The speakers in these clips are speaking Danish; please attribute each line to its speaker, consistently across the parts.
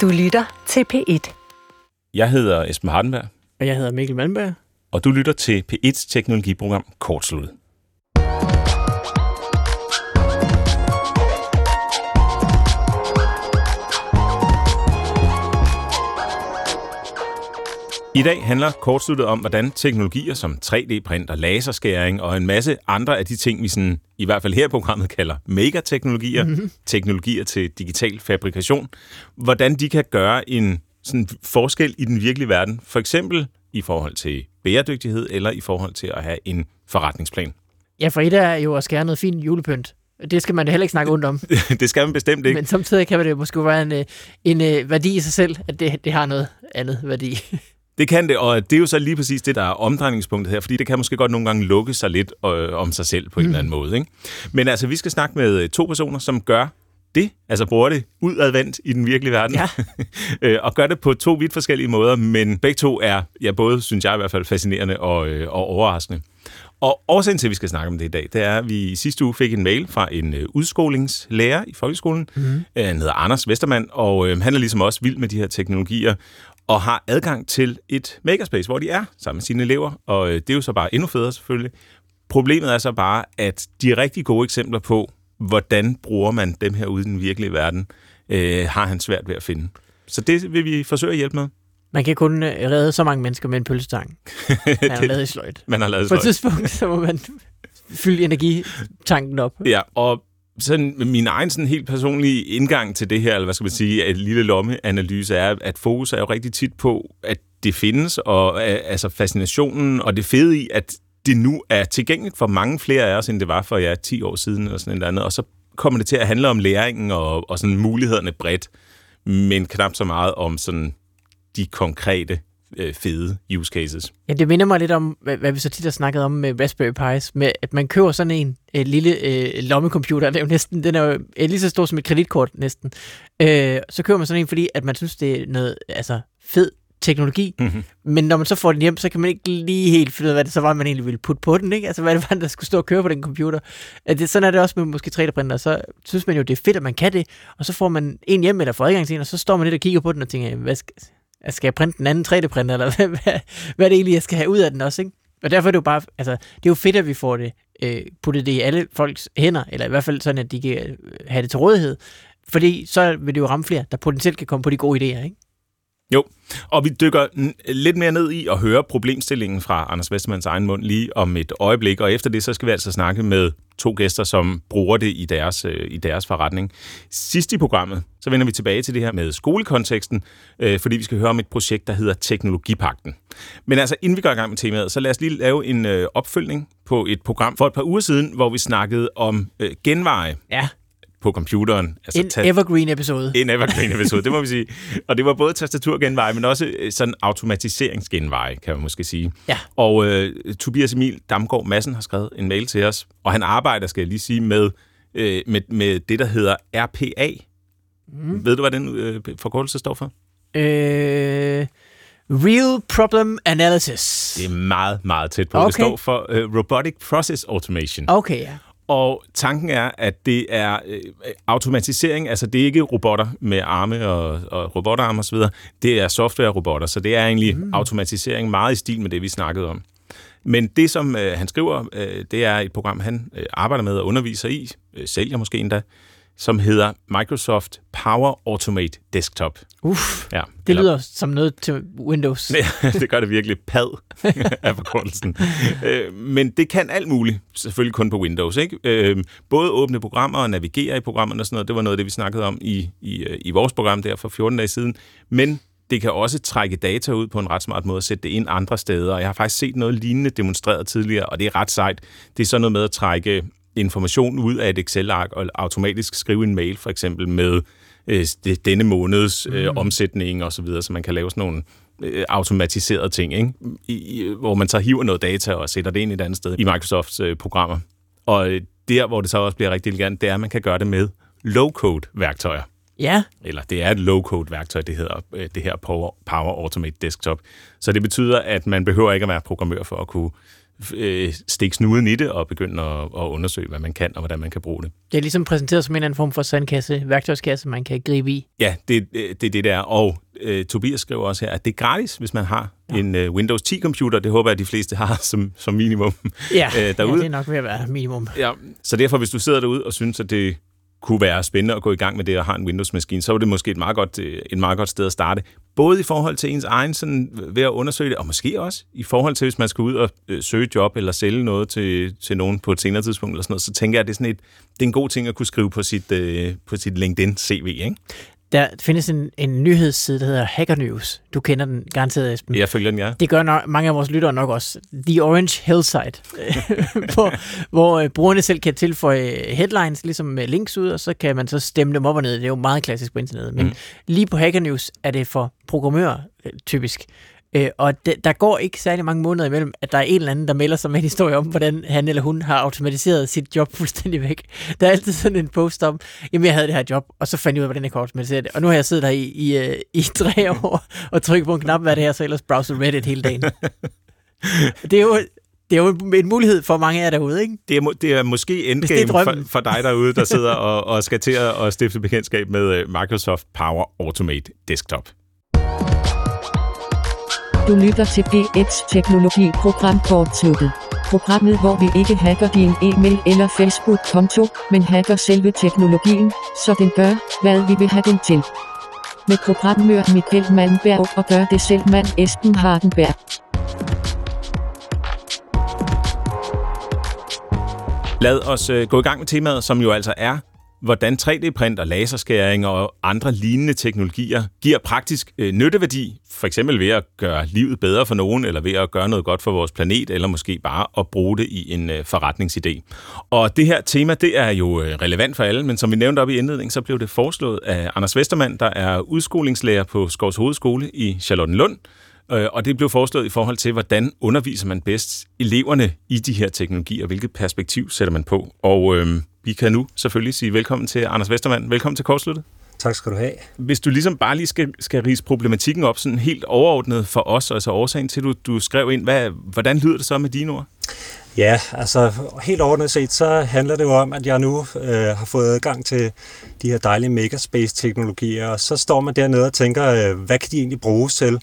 Speaker 1: Du lytter til P1.
Speaker 2: Jeg hedder Esben Hardenberg,
Speaker 3: Og jeg hedder Mikkel Malmberg.
Speaker 2: og du lytter til P1's teknologiprogram Kortslut. I dag handler kortsluttet om, hvordan teknologier som 3D-print og laserskæring og en masse andre af de ting, vi sådan, i hvert fald her i programmet kalder megateknologier, mm-hmm. teknologier til digital fabrikation, hvordan de kan gøre en sådan forskel i den virkelige verden, for eksempel i forhold til bæredygtighed eller i forhold til at have en forretningsplan.
Speaker 3: Ja, for et er jo at skære noget fint julepynt. Det skal man da heller ikke snakke ondt om.
Speaker 2: det skal man bestemt ikke.
Speaker 3: Men samtidig kan det måske være en, øh, en øh, værdi i sig selv, at det, det har noget andet værdi.
Speaker 2: Det kan det, og det er jo så lige præcis det, der er omdrejningspunktet her, fordi det kan måske godt nogle gange lukke sig lidt øh, om sig selv på en eller anden måde. Ikke? Men altså, vi skal snakke med øh, to personer, som gør det, altså bruger det udadvendt i den virkelige verden,
Speaker 3: Ja.
Speaker 2: Øh, og gør det på to vidt forskellige måder, men begge to er, ja, både synes jeg i hvert fald, fascinerende og, øh, og overraskende. Og årsagen til, at vi skal snakke om det i dag, det er, at vi i sidste uge fik en mail fra en øh, udskolingslærer i folkeskolen. Øh, han hedder Anders Vestermand, og øh, han er ligesom også vild med de her teknologier, og har adgang til et makerspace, hvor de er sammen med sine elever, og øh, det er jo så bare endnu federe selvfølgelig. Problemet er så bare, at de rigtig gode eksempler på, hvordan bruger man dem her ude i den virkelige verden, øh, har han svært ved at finde. Så det vil vi forsøge at hjælpe med.
Speaker 3: Man kan kun øh, redde så mange mennesker med en pølsetang. Han har lavet i sløjt.
Speaker 2: Man har lavet
Speaker 3: På et
Speaker 2: sløjt.
Speaker 3: tidspunkt, så må man fylde energitanken op.
Speaker 2: Ja, og sådan min egen sådan helt personlige indgang til det her, eller hvad skal man sige, et lille lommeanalyse er, at fokus er jo rigtig tit på, at det findes, og øh, altså fascinationen og det fede i, at det nu er tilgængeligt for mange flere af os, end det var for ja, 10 år siden, eller sådan et eller andet. Og så kommer det til at handle om læringen og, og sådan mulighederne bredt, men knap så meget om sådan de konkrete øh, fede use cases.
Speaker 3: Ja, det minder mig lidt om, hvad, hvad vi så tit har snakket om med Raspberry Pis, med at man køber sådan en et lille øh, lommecomputer, det er jo næsten, den er jo øh, lige så stor som et kreditkort næsten. Øh, så køber man sådan en, fordi at man synes, det er noget altså, fed teknologi,
Speaker 2: Mhm.
Speaker 3: men når man så får den hjem, så kan man ikke lige helt finde ud af, hvad det så var, man egentlig ville putte på den, ikke? Altså, hvad det var, der skulle stå og køre på den computer. At det, sådan er det også med måske 3D-printer, så synes man jo, det er fedt, at man kan det, og så får man en hjem, eller får adgang til en, og så står man lidt og kigger på den og tænker, hvad skal, skal jeg printe den anden 3D-printer, eller hvad, hvad, hvad er det egentlig, jeg skal have ud af den også, ikke? Og derfor er det jo bare, altså, det er jo fedt, at vi får det øh, puttet det i alle folks hænder, eller i hvert fald sådan, at de kan øh, have det til rådighed. Fordi så vil det jo ramme flere, der potentielt kan komme på de gode idéer, ikke?
Speaker 2: Jo, og vi dykker n- lidt mere ned i at høre problemstillingen fra Anders Vestermans egen mund lige om et øjeblik, og efter det så skal vi altså snakke med to gæster, som bruger det i deres, øh, i deres forretning. Sidst i programmet, så vender vi tilbage til det her med skolekonteksten, øh, fordi vi skal høre om et projekt, der hedder Teknologipakten. Men altså, inden vi går i gang med temaet, så lad os lige lave en øh, opfølgning på et program for et par uger siden, hvor vi snakkede om øh, genveje
Speaker 3: Ja,
Speaker 2: på computeren. Altså
Speaker 3: en
Speaker 2: ta-
Speaker 3: evergreen-episode.
Speaker 2: en evergreen-episode, det må vi sige. Og det var både tastaturgenveje, men også øh, sådan automatiseringsgenveje, kan man måske sige.
Speaker 3: Ja.
Speaker 2: Og øh, Tobias Emil Damgaard Madsen har skrevet en mail til os, og han arbejder, skal jeg lige sige, med, øh, med, med det, der hedder RPA. Mm. Ved du, hvad den øh, forkortelse står for?
Speaker 3: Øh, real Problem Analysis.
Speaker 2: Det er meget, meget tæt på.
Speaker 3: Okay.
Speaker 2: Det står for øh, Robotic Process Automation.
Speaker 3: Okay, ja.
Speaker 2: Og tanken er, at det er øh, automatisering, altså det er ikke robotter med arme og, og robotarme osv., det er software-robotter, så det er egentlig mm. automatisering meget i stil med det, vi snakkede om. Men det, som øh, han skriver, øh, det er et program, han øh, arbejder med og underviser i, øh, sælger måske endda, som hedder Microsoft Power Automate Desktop.
Speaker 3: Uff,
Speaker 2: Ja,
Speaker 3: det lyder som noget til Windows.
Speaker 2: det gør det virkelig pad af forkortelsen. Øh, Men det kan alt muligt, selvfølgelig kun på Windows. Ikke? Øh, Både åbne programmer og navigere i programmerne og sådan noget. Det var noget af det, vi snakkede om i, i, øh, i vores program der for 14 dage siden. Men det kan også trække data ud på en ret smart måde og sætte det ind andre steder. Og jeg har faktisk set noget lignende demonstreret tidligere, og det er ret sejt. Det er sådan noget med at trække information ud af et Excel-ark og automatisk skrive en mail, for eksempel med øh, denne måneds øh, omsætning og så videre, så man kan lave sådan nogle øh, automatiserede ting, ikke? I, hvor man så hiver noget data og sætter det ind et andet sted i Microsofts øh, programmer. Og øh, der, hvor det så også bliver rigtig elegant, det er, at man kan gøre det med low-code-værktøjer.
Speaker 3: Ja,
Speaker 2: Eller det er et low-code-værktøj, det hedder det her Power Automate Desktop. Så det betyder, at man behøver ikke at være programmør for at kunne øh, stikke snuden i det og begynde at, at undersøge, hvad man kan og hvordan man kan bruge det.
Speaker 3: Det er ligesom præsenteret som en anden form for sandkasse, værktøjskasse, man kan gribe i.
Speaker 2: Ja, det, det er det, der. Og øh, Tobias skriver også her, at det er gratis, hvis man har ja. en øh, Windows 10-computer. Det håber jeg, at de fleste har som, som minimum
Speaker 3: ja, øh, derude. Ja, det er nok ved at være minimum.
Speaker 2: Ja, så derfor, hvis du sidder derude og synes, at det kunne være spændende at gå i gang med det og har en Windows-maskine, så var det måske et meget godt, øh, et meget godt sted at starte. Både i forhold til ens egen sådan, øh, ved at undersøge det, og måske også i forhold til, hvis man skal ud og øh, søge job eller sælge noget til, til nogen på et senere tidspunkt, eller sådan noget, så tænker jeg, at det er, sådan et, det er en god ting at kunne skrive på sit, øh, på sit LinkedIn-CV. Ikke?
Speaker 3: Der findes en, en nyhedsside, der hedder Hacker News. Du kender den garanteret, Esben.
Speaker 2: Jeg følger den, ja.
Speaker 3: Det gør nok, mange af vores lyttere nok også. The Orange Hillside, hvor, hvor uh, brugerne selv kan tilføje headlines, ligesom med links ud, og så kan man så stemme dem op og ned. Det er jo meget klassisk på internettet. Men mm. lige på Hacker News er det for programmører øh, typisk. Øh, og de, der går ikke særlig mange måneder imellem, at der er en eller anden, der melder sig med en historie om, hvordan han eller hun har automatiseret sit job fuldstændig væk. Der er altid sådan en post om, jamen jeg havde det her job, og så fandt jeg ud af, hvordan jeg kunne automatisere det. Og nu har jeg siddet der i, i, øh, i tre år og trykket på en knap, hvad det her, så ellers browser Reddit hele dagen. det er jo, det er jo en mulighed for mange af jer derude, ikke?
Speaker 2: Det er, det er måske endgame for, for dig derude, der sidder og, og skal til at stifte bekendtskab med øh, Microsoft Power Automate Desktop.
Speaker 1: Du lytter til G1 Teknologi Program Kortsluttet. Programmet, hvor vi ikke hacker din e-mail eller Facebook-konto, men hacker selve teknologien, så den gør, hvad vi vil have den til. Med programmør Michael Malmberg og gør det selv mand Esben Hardenberg.
Speaker 2: Lad os øh, gå i gang med temaet, som jo altså er hvordan 3D-print og laserskæring og andre lignende teknologier giver praktisk øh, nytteværdi, for eksempel ved at gøre livet bedre for nogen, eller ved at gøre noget godt for vores planet, eller måske bare at bruge det i en øh, forretningsidé. Og det her tema, det er jo øh, relevant for alle, men som vi nævnte op i indledningen, så blev det foreslået af Anders Vestermand, der er udskolingslærer på Skovs Hovedskole i Charlottenlund, Lund og det blev foreslået i forhold til, hvordan underviser man bedst eleverne i de her teknologier, hvilket perspektiv sætter man på. Og øh, vi kan nu selvfølgelig sige velkommen til Anders Vestermand. Velkommen til Kortsluttet.
Speaker 4: Tak skal du have.
Speaker 2: Hvis du ligesom bare lige skal, skal rise problematikken op sådan helt overordnet for os, altså årsagen til, at du, du skrev ind, hvad, hvordan lyder det så med dine ord?
Speaker 4: Ja, altså helt overordnet set, så handler det jo om, at jeg nu øh, har fået adgang til de her dejlige megaspace-teknologier, og så står man dernede og tænker, øh, hvad kan de egentlig bruges til?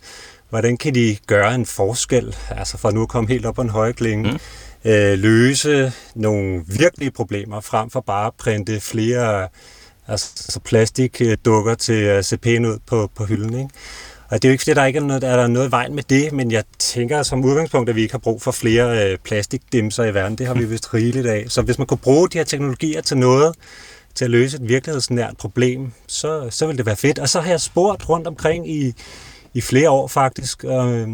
Speaker 4: Hvordan kan de gøre en forskel? Altså for nu at komme helt op på en høje klinge. Mm øh, løse nogle virkelige problemer, frem for bare at printe flere altså, plastikdukker til at se pæne ud på, på hylden. Ikke? Og det er jo ikke, fordi der ikke er noget, er der noget i vejen med det, men jeg tænker som udgangspunkt, at vi ikke har brug for flere øh, plastikdimser i verden. Det har vi vist rigeligt af. Så hvis man kunne bruge de her teknologier til noget, til at løse et virkelighedsnært problem, så, så vil det være fedt. Og så har jeg spurgt rundt omkring i, i flere år faktisk, øh,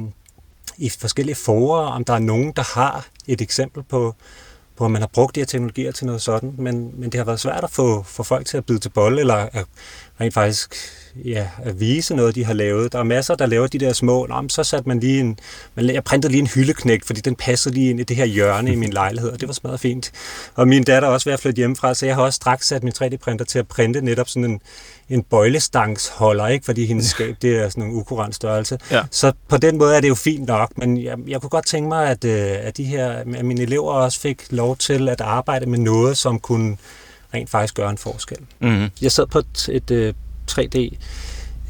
Speaker 4: i forskellige forer, om der er nogen, der har et eksempel på, på at man har brugt de her teknologier til noget sådan, men, men det har været svært at få, få folk til at byde til bolle, eller at rent faktisk ja, at vise noget, de har lavet. Der er masser, der laver de der små, Nå, så satte man lige en, man, jeg printede lige en hyldeknægt, fordi den passede lige ind i det her hjørne i min lejlighed, og det var smadret fint. Og min datter er også ved at flytte hjemmefra, så jeg har også straks sat min 3D-printer til at printe netop sådan en, en bøjlestangsholder, ikke? fordi hendes skab det er sådan en ukurant størrelse. Ja. Så på den måde er det jo fint nok, men jeg, jeg kunne godt tænke mig, at, øh, at, de her, at mine elever også fik lov til at arbejde med noget, som kunne rent faktisk gøre en forskel. Mm-hmm. Jeg sad på et, et, et 3D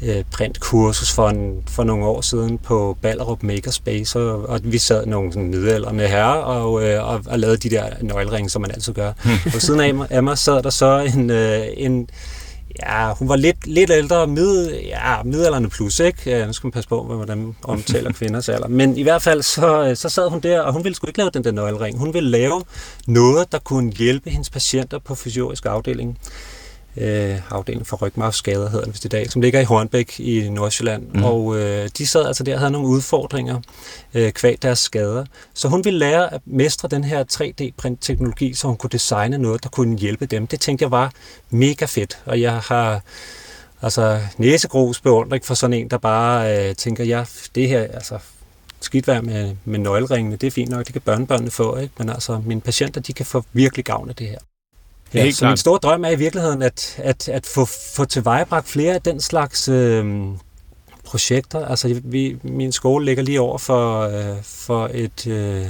Speaker 4: øh, printkursus for, en, for nogle år siden på Ballerup Makerspace, og, og vi sad nogle sådan middelalderne herrer og, øh, og, og lavede de der nøgleringe, som man altid gør. og siden af, af mig sad der så en, øh, en Ja, hun var lidt, lidt ældre, mid, ja, midalderne plus, ikke? Ja, nu skal man passe på, hvordan man omtaler kvinders alder. Men i hvert fald, så, så sad hun der, og hun ville sgu ikke lave den der nøglering. Hun ville lave noget, der kunne hjælpe hendes patienter på fysiologisk afdeling øh, afdeling for rygmarvsskader, hedder den vist i dag, som ligger i Hornbæk i Nordsjælland. Mm. Og øh, de sad altså der og havde nogle udfordringer øh, kvæg deres skader. Så hun ville lære at mestre den her 3D-print-teknologi, så hun kunne designe noget, der kunne hjælpe dem. Det tænkte jeg var mega fedt, og jeg har altså næsegrus beundring for sådan en, der bare øh, tænker, ja, det her, altså skidt være med, med nøgleringene, det er fint nok, det kan børnebørnene få, ikke? men altså mine patienter, de kan få virkelig gavn af det her. Ja, helt så klart. min store drøm er i virkeligheden at, at, at få, få tilvejebragt flere af den slags øh, projekter. Altså, vi, min skole ligger lige over for, øh, for et, øh,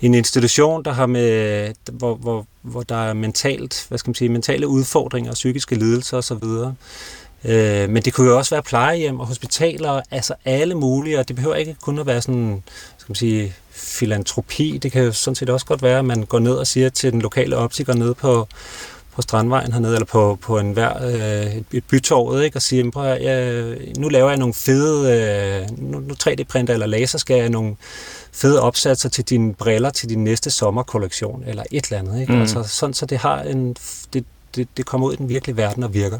Speaker 4: en institution, der har med, hvor, hvor, hvor der er mentalt, hvad skal man sige, mentale udfordringer, psykiske lidelser osv. Øh, men det kunne jo også være plejehjem og hospitaler, altså alle mulige, og det behøver ikke kun at være sådan, skal man sige, filantropi. Det kan jo sådan set også godt være, at man går ned og siger til den lokale optiker nede på, på Strandvejen hernede, eller på, på en hver, øh, et bytorvet, ikke? og sige, prøv, jeg, nu laver jeg nogle fede, øh, nu, nu 3D-printer eller laser, skal jeg nogle fede opsatser til dine briller til din næste sommerkollektion, eller et eller andet. Ikke? Mm. Altså, sådan, så det, har en, det, det, det kommer ud i den virkelige verden og virker.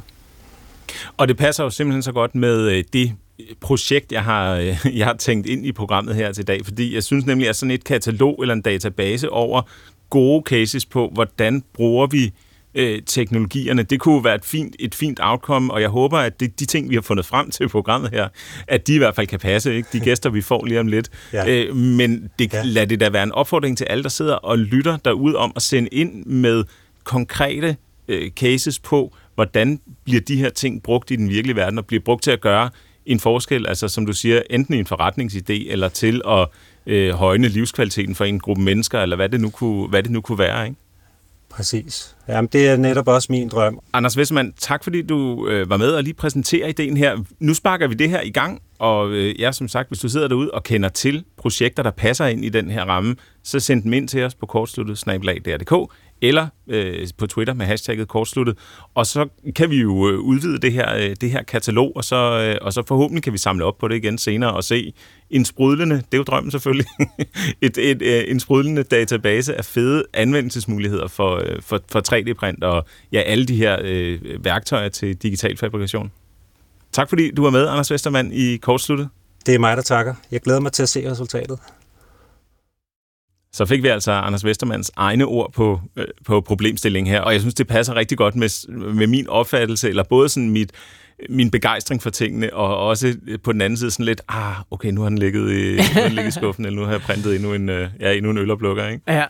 Speaker 2: Og det passer jo simpelthen så godt med øh, det projekt, jeg har, øh, jeg har tænkt ind i programmet her til dag, fordi jeg synes nemlig, at sådan et katalog eller en database over gode cases på, hvordan bruger vi øh, teknologierne. Det kunne være et fint, et fint outcome, og jeg håber, at det, de ting, vi har fundet frem til programmet her, at de i hvert fald kan passe. Ikke? De gæster, vi får lige om lidt. Ja. Øh, men det, ja. lad det da være en opfordring til alle, der sidder og lytter derude om at sende ind med konkrete øh, cases på, hvordan bliver de her ting brugt i den virkelige verden, og bliver brugt til at gøre en forskel, altså som du siger, enten i en forretningsidé, eller til at øh, højne livskvaliteten for en gruppe mennesker, eller hvad det nu kunne, hvad det nu kunne være, ikke?
Speaker 4: Præcis. Jamen, det er netop også min drøm.
Speaker 2: Anders Westman, tak fordi du øh, var med og lige præsentere ideen her. Nu sparker vi det her i gang, og øh, ja, som sagt, hvis du sidder derude og kender til projekter, der passer ind i den her ramme, så send dem ind til os på kortsluttet eller øh, på Twitter med hashtagget kortsluttet. Og så kan vi jo øh, udvide det her, øh, det her katalog, og så, øh, og så forhåbentlig kan vi samle op på det igen senere og se en sprudlende, det er jo drømmen selvfølgelig, et, et, øh, en sprudlende database af fede anvendelsesmuligheder for, øh, for, for 3D-print og ja, alle de her øh, værktøjer til digital fabrikation. Tak fordi du var med, Anders Vestermann, i kortsluttet.
Speaker 4: Det er mig, der takker. Jeg glæder mig til at se resultatet.
Speaker 2: Så fik vi altså Anders Vestermans egne ord på, øh, på problemstillingen her, og jeg synes, det passer rigtig godt med, med min opfattelse, eller både sådan mit, min begejstring for tingene, og også på den anden side sådan lidt, ah, okay, nu har den ligget i, nu har den ligget i skuffen, eller nu har jeg printet endnu en, øh, ja, endnu en øloplukker, ikke?
Speaker 3: Ja.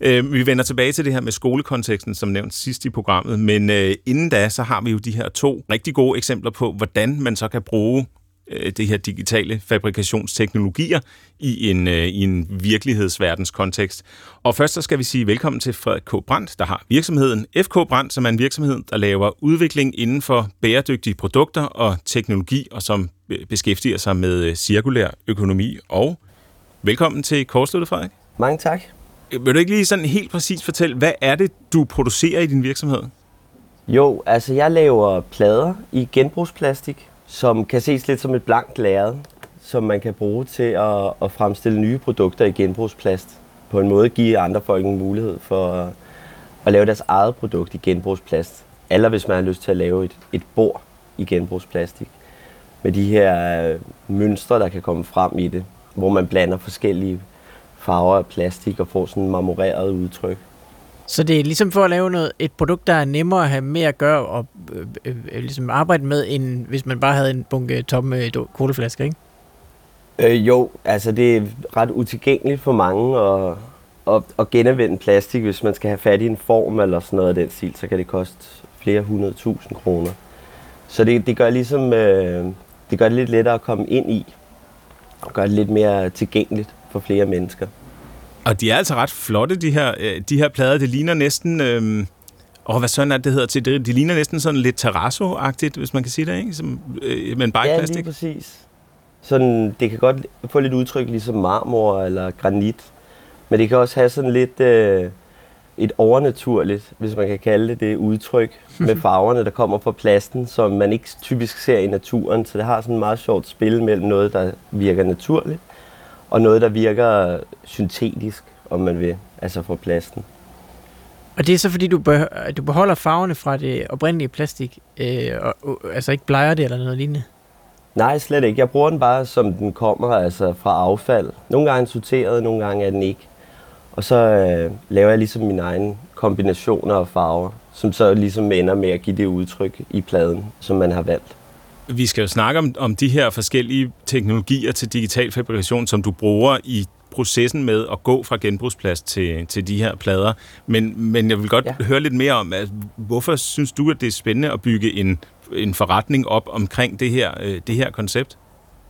Speaker 2: Øh, vi vender tilbage til det her med skolekonteksten, som nævnt sidst i programmet, men øh, inden da, så har vi jo de her to rigtig gode eksempler på, hvordan man så kan bruge øh, det her digitale fabrikationsteknologier i en, øh, i en virkelighedsverdens kontekst. Og først så skal vi sige velkommen til Frederik K. Brandt, der har virksomheden FK Brandt, som er en virksomhed, der laver udvikling inden for bæredygtige produkter og teknologi, og som beskæftiger sig med øh, cirkulær økonomi. Og velkommen til Korsluttet, Frederik.
Speaker 5: Mange tak.
Speaker 2: Vil du ikke lige sådan helt præcis fortælle, hvad er det, du producerer i din virksomhed?
Speaker 5: Jo, altså jeg laver plader i genbrugsplastik, som kan ses lidt som et blankt lærred, som man kan bruge til at, at fremstille nye produkter i genbrugsplast. På en måde give andre folk en mulighed for at, at lave deres eget produkt i genbrugsplast. Eller hvis man har lyst til at lave et, et bord i genbrugsplastik. Med de her øh, mønstre, der kan komme frem i det, hvor man blander forskellige farver af plastik og får sådan en marmoreret udtryk.
Speaker 3: Så det er ligesom for at lave noget, et produkt, der er nemmere at have med at gøre og øh, øh, øh ligesom arbejde med, end hvis man bare havde en bunke tomme øh, koleflasker, ikke?
Speaker 5: Øh, jo, altså det er ret utilgængeligt for mange at, at, at genanvende plastik. Hvis man skal have fat i en form eller sådan noget af den stil, så kan det koste flere hundrede tusind kroner. Så det, det gør ligesom, øh, det gør det lidt lettere at komme ind i, og gør det lidt mere tilgængeligt for flere mennesker.
Speaker 2: Og de er altså ret flotte, de her, øh, de her plader. Det ligner næsten... Øh, og hvad sådan er det hedder til det? De ligner næsten sådan lidt terrasso-agtigt, hvis man kan sige det, ikke? Som, øh, men bare
Speaker 5: ja,
Speaker 2: plastik.
Speaker 5: lige præcis. Sådan, det kan godt få lidt udtryk ligesom marmor eller granit. Men det kan også have sådan lidt øh, et overnaturligt, hvis man kan kalde det det, udtryk med farverne, der kommer fra plasten, som man ikke typisk ser i naturen. Så det har sådan et meget sjovt spil mellem noget, der virker naturligt, og noget, der virker syntetisk, om man vil, altså fra plasten.
Speaker 3: Og det er så fordi, du, be- du beholder farverne fra det oprindelige plastik, øh, og, og, altså ikke bleger det eller noget lignende?
Speaker 5: Nej, slet ikke. Jeg bruger den bare, som den kommer, altså fra affald. Nogle gange er den sorteret, nogle gange er den ikke. Og så øh, laver jeg ligesom mine egne kombinationer af farver, som så ligesom ender med at give det udtryk i pladen, som man har valgt.
Speaker 2: Vi skal jo snakke om, om de her forskellige teknologier til digital fabrikation, som du bruger i processen med at gå fra genbrugsplads til, til de her plader. Men, men jeg vil godt ja. høre lidt mere om, at, hvorfor synes du, at det er spændende at bygge en, en forretning op omkring det her, øh, det her koncept?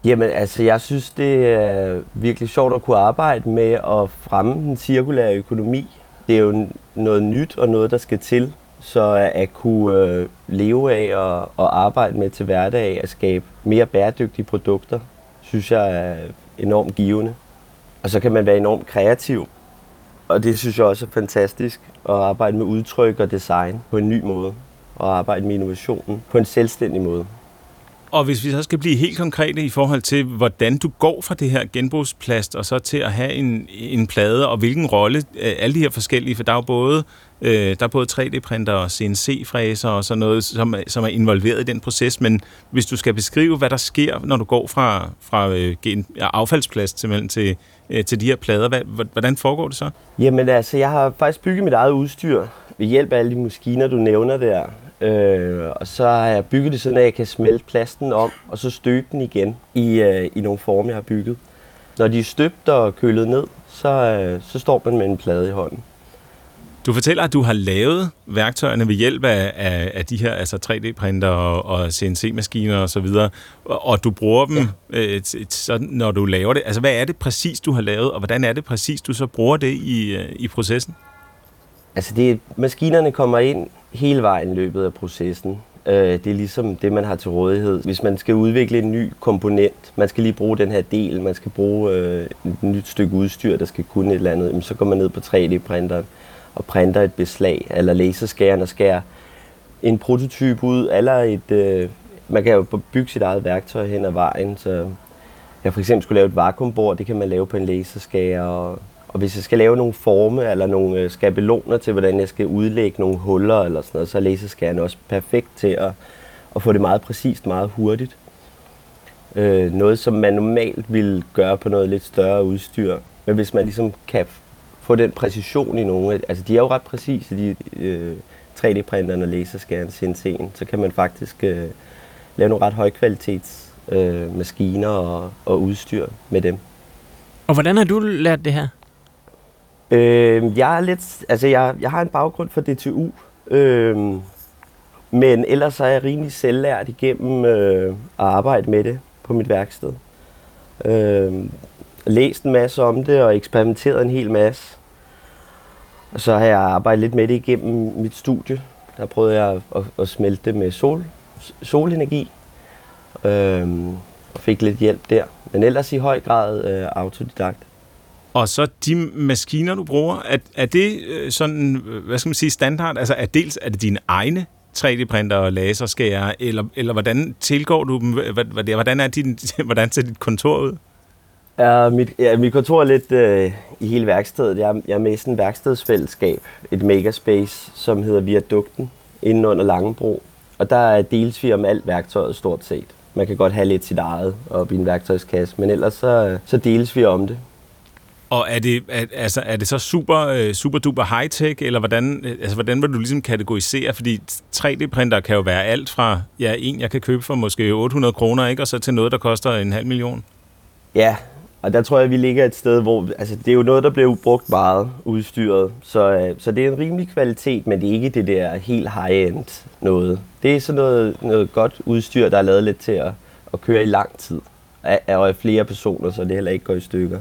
Speaker 5: Jamen, altså, jeg synes, det er virkelig sjovt at kunne arbejde med at fremme den cirkulære økonomi. Det er jo noget nyt og noget, der skal til. Så at kunne øh, leve af og, og arbejde med til hverdag at skabe mere bæredygtige produkter, synes jeg er enormt givende. Og så kan man være enormt kreativ. Og det synes jeg også er fantastisk at arbejde med udtryk og design på en ny måde. Og arbejde med innovationen på en selvstændig måde.
Speaker 2: Og hvis vi så skal blive helt konkrete i forhold til, hvordan du går fra det her genbrugsplast, og så til at have en, en plade, og hvilken rolle øh, alle de her forskellige, for der er jo både, øh, der er både 3D-printer og CNC-fræser og sådan noget, som, som er involveret i den proces, men hvis du skal beskrive, hvad der sker, når du går fra, fra øh, gen, affaldsplast simpelthen til, øh, til de her plader, hvad, hvordan foregår det så?
Speaker 5: Jamen altså, jeg har faktisk bygget mit eget udstyr ved hjælp af alle de maskiner, du nævner der. Øh, og så har jeg bygget det sådan, at jeg kan smelte plasten om, og så støbe den igen i, øh, i nogle former, jeg har bygget. Når de er støbt og kølet ned, så, øh, så står man med en plade i hånden.
Speaker 2: Du fortæller, at du har lavet værktøjerne ved hjælp af, af, af de her altså 3D-printer og, og CNC-maskiner osv., og, så videre, og, og du bruger dem, ja. øh, så, når du laver det. Altså, hvad er det præcis, du har lavet, og hvordan er det præcis, du så bruger det i, øh, i processen?
Speaker 5: Altså, det, maskinerne kommer ind hele vejen i løbet af processen. Øh, det er ligesom det, man har til rådighed. Hvis man skal udvikle en ny komponent, man skal lige bruge den her del, man skal bruge øh, et nyt stykke udstyr, der skal kunne et eller andet, så går man ned på 3D-printeren og printer et beslag, eller laserskæren og skærer en prototype ud, eller et... Øh, man kan jo bygge sit eget værktøj hen ad vejen, så jeg for eksempel skulle lave et vakuumbord, det kan man lave på en laserskærer, og og hvis jeg skal lave nogle forme eller nogle øh, skabeloner til, hvordan jeg skal udlægge nogle huller eller sådan noget, så er laserskæren også perfekt til at, at få det meget præcist, meget hurtigt. Øh, noget, som man normalt ville gøre på noget lidt større udstyr. Men hvis man ligesom kan få den præcision i nogle, altså de er jo ret præcise, de øh, 3D-printerne og laserskæren CNC'en, så kan man faktisk øh, lave nogle ret højkvalitets øh, maskiner og, og udstyr med dem.
Speaker 3: Og hvordan har du lært det her?
Speaker 5: Øh, jeg er lidt, altså jeg, jeg har en baggrund for DTU, øh, men ellers er jeg rimelig selvlært igennem øh, at arbejde med det på mit værksted. Øh, læst en masse om det og eksperimenteret en hel masse. Og så har jeg arbejdet lidt med det igennem mit studie. Der prøvede jeg at, at, smelte det med sol, solenergi. Øhm, og fik lidt hjælp der. Men ellers i høj grad øh, autodidakt.
Speaker 2: Og så de maskiner, du bruger, er, er det øh, sådan, øh, hvad skal man sige, standard? Altså er dels er det dine egne 3D-printer og laserskærer, eller, eller hvordan tilgår du dem? Hvordan, er din, hvordan ser dit kontor ud?
Speaker 5: Ja, mit, ja, mit kontor er lidt øh, i hele værkstedet. Jeg, jeg er med i sådan et værkstedsfællesskab, et megaspace, som hedder Viadukten, inden under Langebro. Og der er dels vi om alt værktøjet stort set. Man kan godt have lidt sit eget op i en værktøjskasse, men ellers så, så deles vi om det.
Speaker 2: Og er det, er, altså, er det så super, øh, super duper high-tech, eller hvordan, øh, altså, hvordan vil du ligesom kategorisere? Fordi 3D-printer kan jo være alt fra ja, en, jeg kan købe for måske 800 kroner, ikke? og så til noget, der koster en halv million.
Speaker 5: Ja, og der tror jeg, vi ligger et sted, hvor altså, det er jo noget, der bliver brugt meget udstyret. Så, øh, så det er en rimelig kvalitet, men det er ikke det der helt high-end noget. Det er sådan noget, noget godt udstyr, der er lavet lidt til at, at køre i lang tid. Og af flere personer, så det heller ikke går i stykker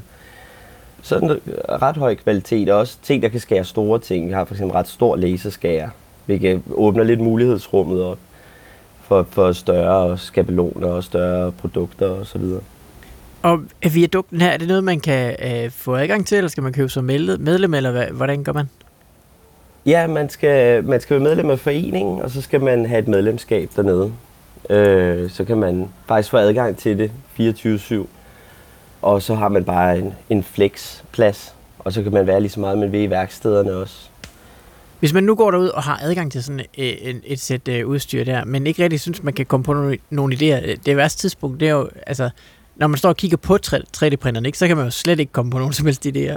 Speaker 5: sådan en øh, ret høj kvalitet, og også ting, der kan skære store ting. Vi har for eksempel ret stor laserskærer, hvilket åbner lidt mulighedsrummet op for, for større skabeloner og større produkter osv.
Speaker 3: Og viadukten her, er det noget, man kan øh, få adgang til, eller skal man købe som medlem, eller hvad, hvordan gør man?
Speaker 5: Ja, man skal, man skal være medlem af foreningen, og så skal man have et medlemskab dernede. Øh, så kan man faktisk få adgang til det 24-7 og så har man bare en, en flexplads, og så kan man være lige så meget, man vil i værkstederne også.
Speaker 3: Hvis man nu går derud og har adgang til sådan et, et, et sæt uh, udstyr der, men ikke rigtig synes, man kan komme på nogle, nogle idéer, det værste tidspunkt, det er jo, altså, når man står og kigger på 3D-printeren, ikke, så kan man jo slet ikke komme på nogen som helst idéer.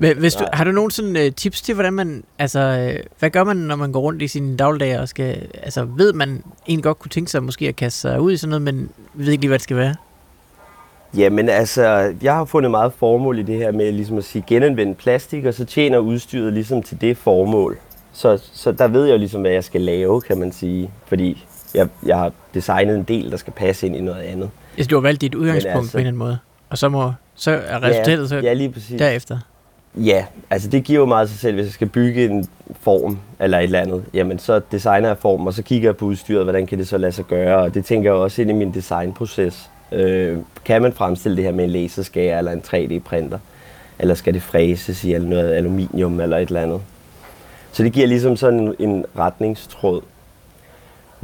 Speaker 3: Men hvis du, har du nogen sådan, uh, tips til, hvordan man, altså, uh, hvad gør man, når man går rundt i sine dagligdage og skal, altså, ved man egentlig godt kunne tænke sig måske at kaste sig ud i sådan noget, men ved ikke lige, hvad det skal være?
Speaker 5: Jamen altså, jeg har fundet meget formål i det her med ligesom at sige genanvende plastik, og så tjener udstyret ligesom til det formål. Så, så der ved jeg jo ligesom, hvad jeg skal lave, kan man sige. Fordi jeg, jeg har designet en del, der skal passe ind i noget andet.
Speaker 3: Altså, du har valgt dit udgangspunkt
Speaker 5: altså-
Speaker 3: på en eller anden måde, og så, må, så er resultatet så
Speaker 5: Ja, lige præcis.
Speaker 3: derefter.
Speaker 5: Ja, altså det giver jo meget sig selv, hvis jeg skal bygge en form eller et eller andet. Jamen så designer jeg formen, og så kigger jeg på udstyret, hvordan kan det så lade sig gøre, og det tænker jeg også ind i min designproces. Øh, kan man fremstille det her med en laserskærer eller en 3D-printer? Eller skal det fræses i noget aluminium eller et eller andet? Så det giver ligesom sådan en retningstråd.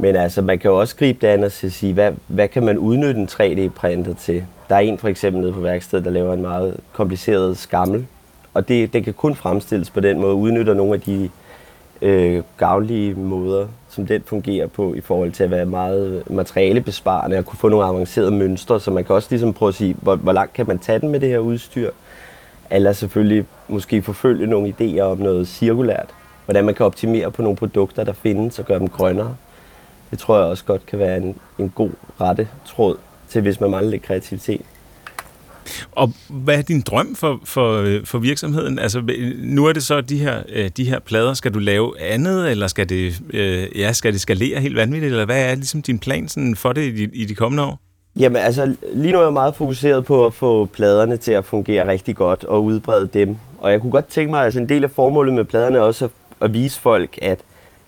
Speaker 5: Men altså, man kan jo også gribe det an og sige, hvad, hvad kan man udnytte en 3D-printer til? Der er en for eksempel nede på værkstedet, der laver en meget kompliceret skammel. Og det, det kan kun fremstilles på den måde, udnytter nogle af de øh, gavnlige måder, som den fungerer på i forhold til at være meget øh, materialebesparende og kunne få nogle avancerede mønstre, så man kan også ligesom prøve at sige, hvor, hvor langt kan man tage den med det her udstyr? Eller selvfølgelig måske forfølge nogle idéer om noget cirkulært. Hvordan man kan optimere på nogle produkter, der findes og gøre dem grønnere. Det tror jeg også godt kan være en, en god rette tråd til, hvis man mangler lidt kreativitet.
Speaker 2: Og hvad er din drøm for, for, for virksomheden? Altså, nu er det så de her, øh, de her plader. Skal du lave andet, eller skal det, øh, ja, skal det skalere helt vanvittigt? Eller hvad er ligesom din plan sådan, for det i, i de kommende år?
Speaker 5: Jamen altså, lige nu er jeg meget fokuseret på at få pladerne til at fungere rigtig godt og udbrede dem. Og jeg kunne godt tænke mig, altså en del af formålet med pladerne er også at, at vise folk, at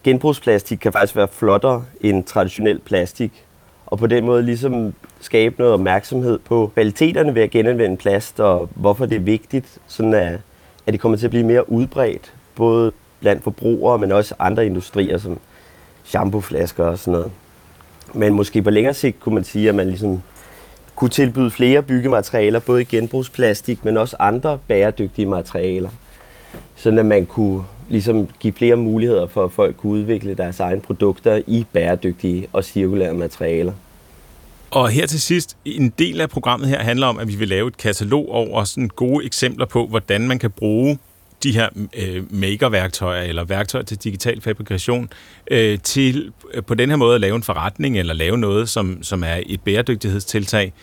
Speaker 5: genbrugsplastik kan faktisk være flottere end traditionel plastik. Og på den måde ligesom skabe noget opmærksomhed på kvaliteterne ved at genanvende plast, og hvorfor det er vigtigt, sådan at, at det kommer til at blive mere udbredt, både blandt forbrugere, men også andre industrier, som shampooflasker og sådan noget. Men måske på længere sigt kunne man sige, at man ligesom kunne tilbyde flere byggematerialer, både i genbrugsplastik, men også andre bæredygtige materialer. Sådan at man kunne ligesom give flere muligheder for, at folk kunne udvikle deres egne produkter i bæredygtige og cirkulære materialer.
Speaker 2: Og her til sidst, en del af programmet her handler om, at vi vil lave et katalog over sådan gode eksempler på, hvordan man kan bruge de her øh, maker-værktøjer eller værktøjer til digital fabrikation øh, til øh, på den her måde at lave en forretning eller lave noget, som, som er et bæredygtighedstiltag.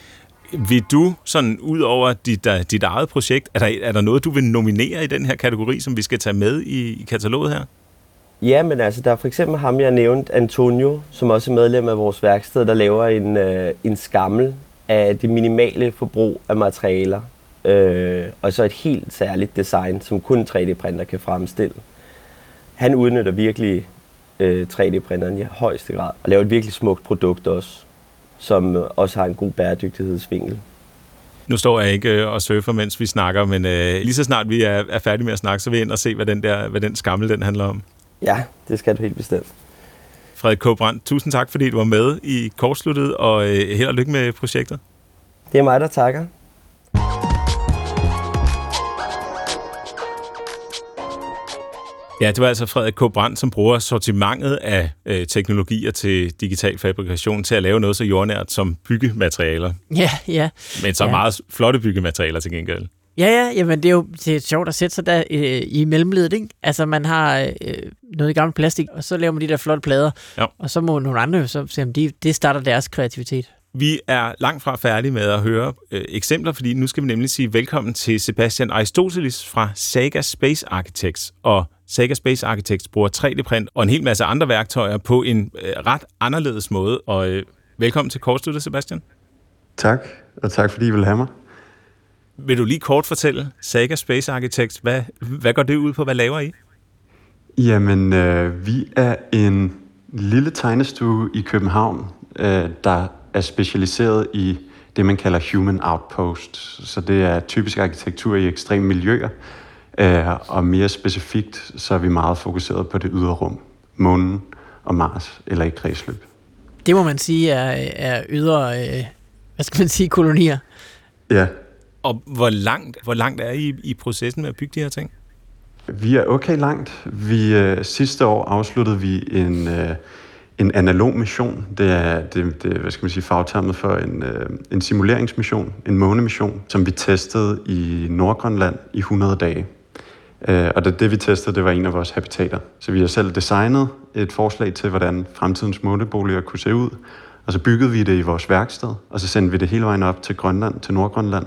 Speaker 2: Vil du, sådan ud over dit, øh, dit eget projekt, er der, er der noget, du vil nominere i den her kategori, som vi skal tage med i, i kataloget her?
Speaker 5: Ja, men altså, der er for eksempel ham, jeg nævnte, Antonio, som også er medlem af vores værksted, der laver en, øh, en skammel af det minimale forbrug af materialer. Øh, og så et helt særligt design, som kun 3D-printer kan fremstille. Han udnytter virkelig øh, 3D-printeren i højeste grad, og laver et virkelig smukt produkt også, som også har en god bæredygtighedsvinkel.
Speaker 2: Nu står jeg ikke øh, og surfer, mens vi snakker, men øh, lige så snart vi er, er færdige med at snakke, så vil jeg ind og se, hvad den, der, hvad den skammel den handler om.
Speaker 5: Ja, det skal du helt bestemt.
Speaker 2: Frederik K. Brandt, tusind tak, fordi du var med i kortsluttet, og øh, held og lykke med projektet.
Speaker 5: Det er mig, der takker.
Speaker 2: Ja, det var altså Frederik K. Brandt, som bruger sortimentet af øh, teknologier til digital fabrikation til at lave noget så jordnært som byggematerialer.
Speaker 3: Ja, ja.
Speaker 2: Men så
Speaker 3: Ja.
Speaker 2: meget flotte byggematerialer til gengæld.
Speaker 3: Ja, ja, jamen det er jo det er sjovt at sætte sig der øh, i mellemledet, ikke? Altså man har øh, noget gammelt plastik, og så laver man de der flotte plader,
Speaker 2: Ja.
Speaker 3: og så må nogle andre så se, om de, det starter deres kreativitet.
Speaker 2: Vi er langt fra færdige med at høre øh, eksempler, fordi nu skal vi nemlig sige velkommen til Sebastian Aristoteles fra Saga Space Architects. Og Saga Space Architects bruger 3D-print og en hel masse andre værktøjer på en øh, ret anderledes måde. Og øh, velkommen til Kortsluttet, Sebastian.
Speaker 6: Tak, og tak fordi I vil have mig.
Speaker 2: Vil du lige kort fortælle Saga Space Architects, hvad, hvad går det ud på? Hvad laver I?
Speaker 6: Jamen, øh, vi er en lille tegnestue i København, øh, der er specialiseret i det, man kalder human outpost. Så det er typisk arkitektur i ekstreme miljøer, og mere specifikt, så er vi meget fokuseret på det ydre rum, månen og Mars, eller i kredsløb.
Speaker 3: Det må man sige er, er ydre, øh, hvad skal man sige, kolonier.
Speaker 6: Ja,
Speaker 2: Og hvor langt, hvor langt er I i processen med at bygge de her ting?
Speaker 6: Vi er okay langt. Vi øh, sidste år afsluttede vi en øh, en analog mission. Det er det, det hvad skal man sige fagtermet for en øh, en simuleringsmission, en månemission, som vi testede i Nordgrønland i 100 dage. Øh, og det, det vi testede, det var en af vores habitater. Så vi har selv designet et forslag til, hvordan fremtidens måleboliger kunne se ud. Og så byggede vi det i vores værksted, og så sendte vi det hele vejen op til Grønland, til Nordgrønland.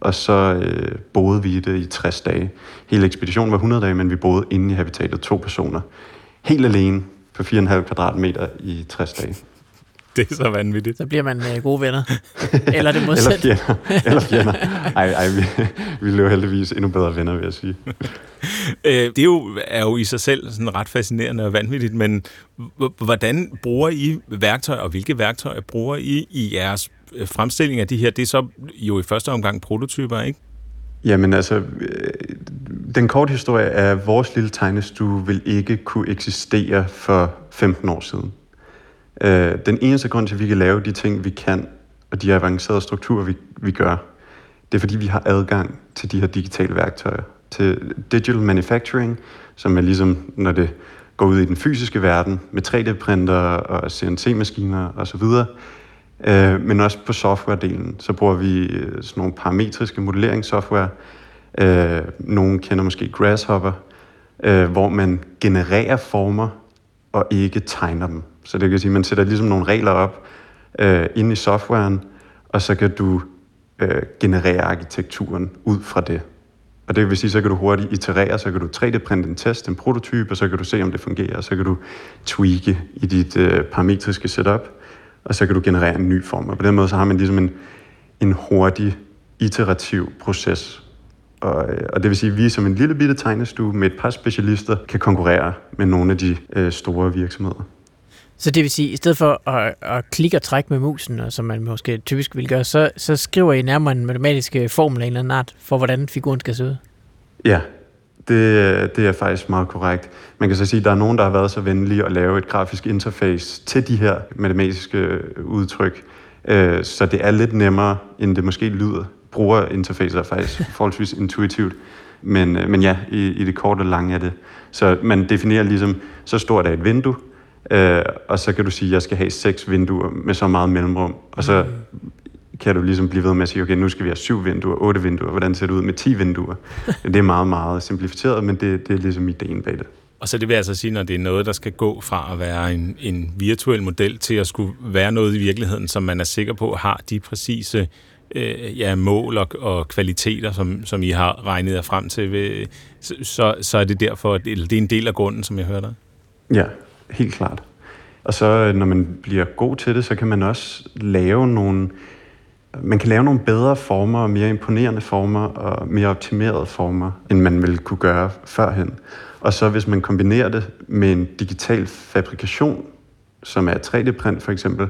Speaker 6: Og så øh, boede vi i det i 60 dage. Hele ekspeditionen var 100 dage, men vi boede inde i habitatet to personer. Helt alene på 4,5 kvadratmeter i 60 dage.
Speaker 2: det er så vanvittigt.
Speaker 3: Så bliver man øh, gode venner. Eller det modsatte.
Speaker 6: Eller fjender. Eller fjender. Ej, ej vi, vi blev heldigvis endnu bedre venner, vil jeg sige.
Speaker 2: Øh, det er jo, er jo i sig selv sådan ret fascinerende og vanvittigt, men hvordan bruger I værktøjer, og hvilke værktøjer bruger I i jeres øh, fremstilling af de her? Det er så jo i første omgang prototyper, ikke?
Speaker 6: Jamen altså, øh, den korte historie er, at vores lille tegnestue vil ikke kunne eksistere for 15 år siden. Øh, den eneste grund til, at vi kan lave de ting, vi kan, og de avancerede strukturer, vi, vi gør, det er fordi, vi har adgang til de her digitale værktøjer. Til digital manufacturing, som er ligesom, når det går ud i den fysiske verden, med 3D-printer og CNC-maskiner osv., øh, men også på software-delen, så bruger vi øh, sådan nogle parametriske modelleringssoftware. Øh, nogen kender måske Grasshopper, øh, hvor man genererer former og ikke tegner dem. Så det kan sige, at man sætter ligesom nogle regler op øh, inde i softwaren, og så kan du øh, generere arkitekturen ud fra det. Og det vil sige, så kan du hurtigt iterere, så kan du 3D-printe en test, en prototype, og så kan du se, om det fungerer, og så kan du tweake i dit øh, parametriske setup, og så kan du generere en ny form. Og på den måde, så har man ligesom en, en hurtig, iterativ proces, og, øh, og det vil sige, at vi som en lille bitte tegnestue med et par specialister kan konkurrere med nogle af de øh, store virksomheder.
Speaker 3: Så det vil sige, at i stedet for at, at klikke og trække med musen, som man måske typisk vil gøre, så, så skriver I nærmere en matematisk øh, formel af en eller anden art for, hvordan figuren skal se ud?
Speaker 6: Ja, det, det er faktisk meget korrekt. Man kan så sige, at der er nogen, der har været så venlige at lave et grafisk interface til de her matematiske øh, udtryk, så det er lidt nemmere, end det måske lyder brugerinterface er faktisk forholdsvis intuitivt. Men, øh, men ja, i, i det korte og lange er det. Så man definerer ligesom, så stort er et vindue, øh, og så kan du sige, at jeg skal have seks vinduer med så meget mellemrum, og så kan du ligesom blive ved med at sige, okay, nu skal vi have syv vinduer, otte vinduer, hvordan ser det ud med ti vinduer? Det er meget, meget simplificeret, men det, det er ligesom ideen bag det.
Speaker 2: Og så det vil altså sige, når det er noget, der skal gå fra at være en, en virtuel model til at skulle være noget i virkeligheden, som man er sikker på har de præcise øh, ja, mål og, og kvaliteter, som, som I har regnet jer frem til, ved, så, så er det derfor, eller det er en del af grunden, som jeg hører dig.
Speaker 6: Ja, helt klart. Og så øh, når man bliver god til det, så kan man også lave nogle, man kan lave nogle bedre former, mere imponerende former og mere optimerede former, end man ville kunne gøre førhen. Og så hvis man kombinerer det med en digital fabrikation, som er 3D-print for eksempel,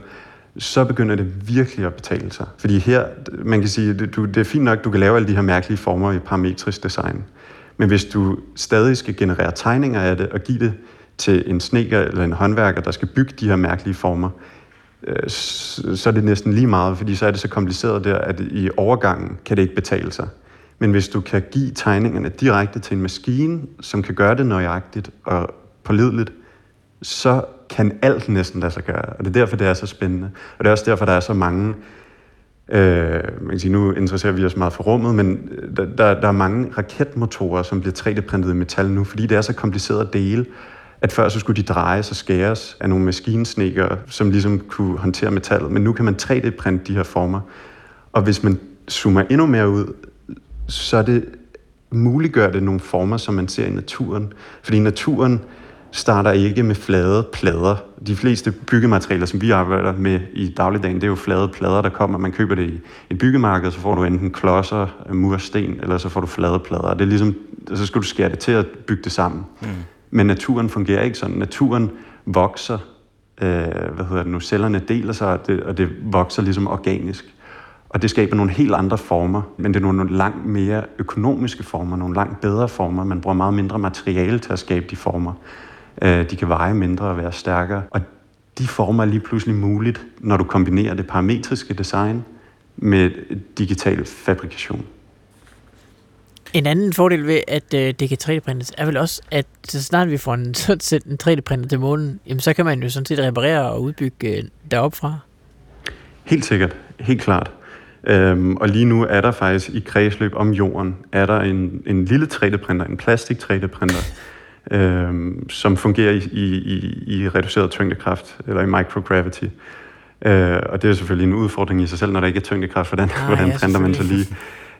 Speaker 6: så begynder det virkelig at betale sig. Fordi her, man kan sige, det, du, det er fint nok, du kan lave alle de her mærkelige former i parametrisk design. Men hvis du stadig skal generere tegninger af det og give det til en sneker eller en håndværker, der skal bygge de her mærkelige former, øh, så er det næsten lige meget, fordi så er det så kompliceret der, at i overgangen kan det ikke betale sig. Men hvis du kan give tegningerne direkte til en maskine, som kan gøre det nøjagtigt og pålideligt, så kan alt næsten lade sig gøre. Og det er derfor, det er så spændende. Og det er også derfor, der er så mange... Øh, man kan sige, nu interesserer vi os meget for rummet, men øh, der, der, der er mange raketmotorer, som bliver 3D-printet i metal nu, fordi det er så kompliceret at dele, at før så skulle de drejes og skæres af nogle maskinsnikker, som ligesom kunne håndtere metallet. Men nu kan man 3D-printe de her former. Og hvis man zoomer endnu mere ud, så er det muliggør det nogle former, som man ser i naturen. Fordi naturen starter ikke med flade plader. De fleste byggematerialer, som vi arbejder med i dagligdagen, det er jo flade plader, der kommer. Man køber det i et byggemarked, så får du enten klodser, mursten, eller så får du flade plader. Det er ligesom, så skal du skære det til at bygge det sammen. Mm. Men naturen fungerer ikke sådan. Naturen vokser, øh, hvad hedder det nu, cellerne deler sig, og det, og det vokser ligesom organisk. Og det skaber nogle helt andre former, men det er nogle langt mere økonomiske former, nogle langt bedre former. Man bruger meget mindre materiale til at skabe de former. Øh, de kan veje mindre og være stærkere. Og de former er lige pludselig muligt, når du kombinerer det parametriske design med digital fabrikation.
Speaker 3: En anden fordel ved, at øh, det kan 3D-printes, er vel også, at så snart vi får en, sådan en 3D-printer til månen, jamen, så kan man jo sådan set reparere og udbygge øh, derop fra.
Speaker 6: Helt sikkert. Helt klart. Øhm, og lige nu er der faktisk i kredsløb om jorden, er der en, en lille 3D-printer, en plastik 3D-printer, øh, som fungerer i, i, i reduceret tyngdekraft, eller i microgravity. Øh, og det er selvfølgelig en udfordring i sig selv, når der ikke er tyngdekraft, hvordan, ah, hvordan ja, printer man så lige.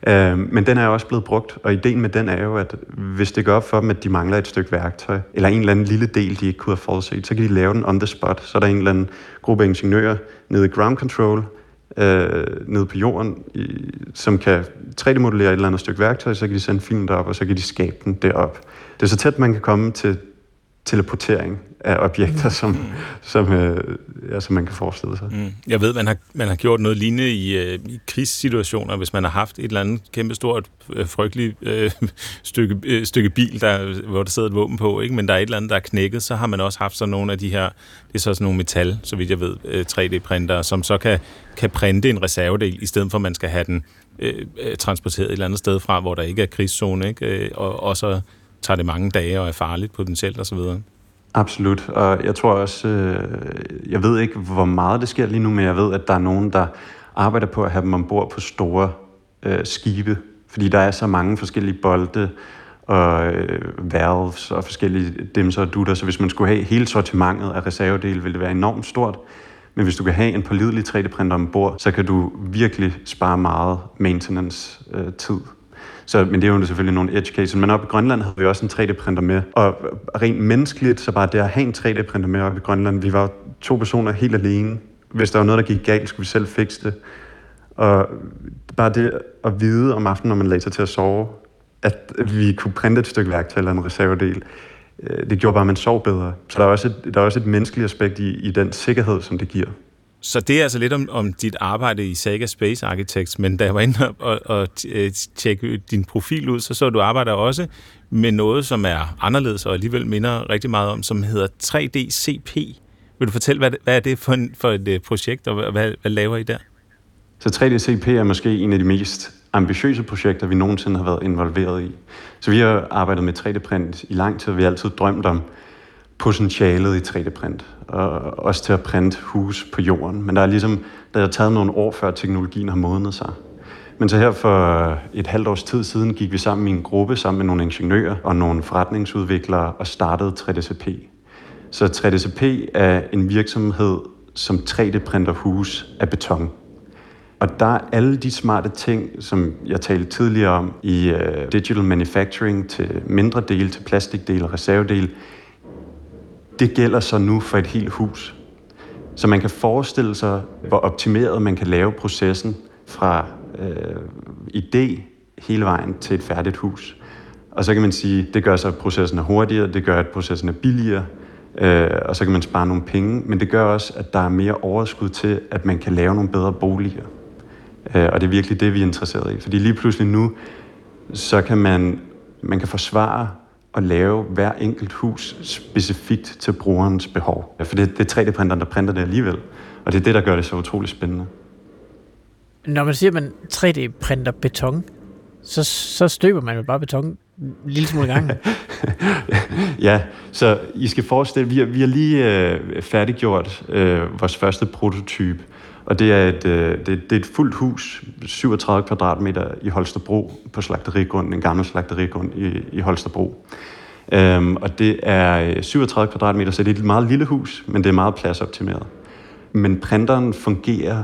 Speaker 6: Øh, men den er også blevet brugt, og ideen med den er jo, at hvis det går op for dem, at de mangler et stykke værktøj, eller en eller anden lille del, de ikke kunne have forudset, så kan de lave den on the spot. Så er der en eller anden gruppe ingeniører nede i ground control, øh, nede på jorden, i, som kan 3D-modellere et eller andet stykke værktøj, så kan de sende filmen derop, og så kan de skabe den derop. Det er så tæt, man kan komme til teleportering af objekter, mm. som, som, øh, ja, som man kan forestille sig. Mm.
Speaker 2: Jeg ved, man har, man har gjort noget lignende i, øh, i krigssituationer, hvis man har haft et eller andet kæmpestort, øh, frygteligt øh, stykke, øh, stykke bil, der, hvor der sidder et våben på, ikke? men der er et eller andet, der er knækket, så har man også haft sådan nogle af de her, det er så sådan nogle metal, så vidt jeg ved, øh, 3D-printer, som så kan, kan printe en reservedel, i stedet for at man skal have den øh, øh, transporteret et eller andet sted fra, hvor der ikke er krigszone, ikke? Øh, og, og så tager det mange dage og er farligt potentielt osv.
Speaker 6: Absolut, og jeg tror også, øh, jeg ved ikke, hvor meget det sker lige nu, men jeg ved, at der er nogen, der arbejder på at have dem ombord på store øh, skibe, fordi der er så mange forskellige bolde og øh, valves og forskellige dimser og dutter, så hvis man skulle have hele sortimentet af reservedele, ville det være enormt stort. Men hvis du kan have en pålidelig 3D-printer ombord, så kan du virkelig spare meget maintenance-tid. Øh, så, men det er jo selvfølgelig nogle edge cases. Men oppe i Grønland havde vi også en 3D-printer med. Og rent menneskeligt, så bare det at have en 3D-printer med oppe i Grønland, vi var to personer helt alene. Hvis der var noget, der gik galt, skulle vi selv fikse det. Og bare det at vide om aftenen, når man lagde sig til at sove, at vi kunne printe et stykke værktøj eller en reservedel, øh, det gjorde bare, at man sov bedre. Så der er også et, der er også et menneskeligt aspekt i, i den sikkerhed, som det giver.
Speaker 2: Så det er altså lidt om, om dit arbejde i Saga Space Architects, men da jeg var inde og, og, og øh, tjekke din profil ud, så så du arbejder også med noget, som er anderledes og alligevel minder rigtig meget om, som hedder 3DCP. Vil du fortælle, hvad, hvad er det for, en, for et øh, projekt, og hvad, hvad laver I der?
Speaker 6: Så 3DCP er måske en af de mest ambitiøse projekter, vi nogensinde har været involveret i. Så vi har arbejdet med 3D-print i lang tid, og vi har altid drømt om potentialet i 3D-print, og også til at printe hus på jorden. Men der er ligesom, der er taget nogle år før teknologien har modnet sig. Men så her for et halvt års tid siden gik vi sammen i en gruppe sammen med nogle ingeniører og nogle forretningsudviklere og startede 3DCP. Så 3DCP er en virksomhed, som 3D-printer hus af beton. Og der er alle de smarte ting, som jeg talte tidligere om i uh, digital manufacturing til mindre dele, til plastikdele og reservedele, det gælder så nu for et helt hus. Så man kan forestille sig, hvor optimeret man kan lave processen fra øh, idé hele vejen til et færdigt hus. Og så kan man sige, det gør så, at processen er hurtigere, det gør, at processen er billigere, øh, og så kan man spare nogle penge, men det gør også, at der er mere overskud til, at man kan lave nogle bedre boliger. Øh, og det er virkelig det, vi er interesseret i. Fordi lige pludselig nu, så kan man, man kan forsvare at lave hver enkelt hus specifikt til brugerens behov. For det, det er 3D-printeren, der printer det alligevel. Og det er det, der gør det så utroligt spændende.
Speaker 3: Når man siger, at man 3D-printer beton, så, så støber man jo bare beton en lille smule gang.
Speaker 6: ja, så I skal forestille, vi har, vi har lige øh, færdiggjort øh, vores første prototype, og det er et, øh, det, det er et fuldt hus, 37 kvadratmeter i Holstebro på slagterigrunden, en gammel slagterigrund i, i Holstebro. Øhm, og det er 37 øh, kvadratmeter, så det er et meget lille hus, men det er meget pladsoptimeret. Men printeren fungerer,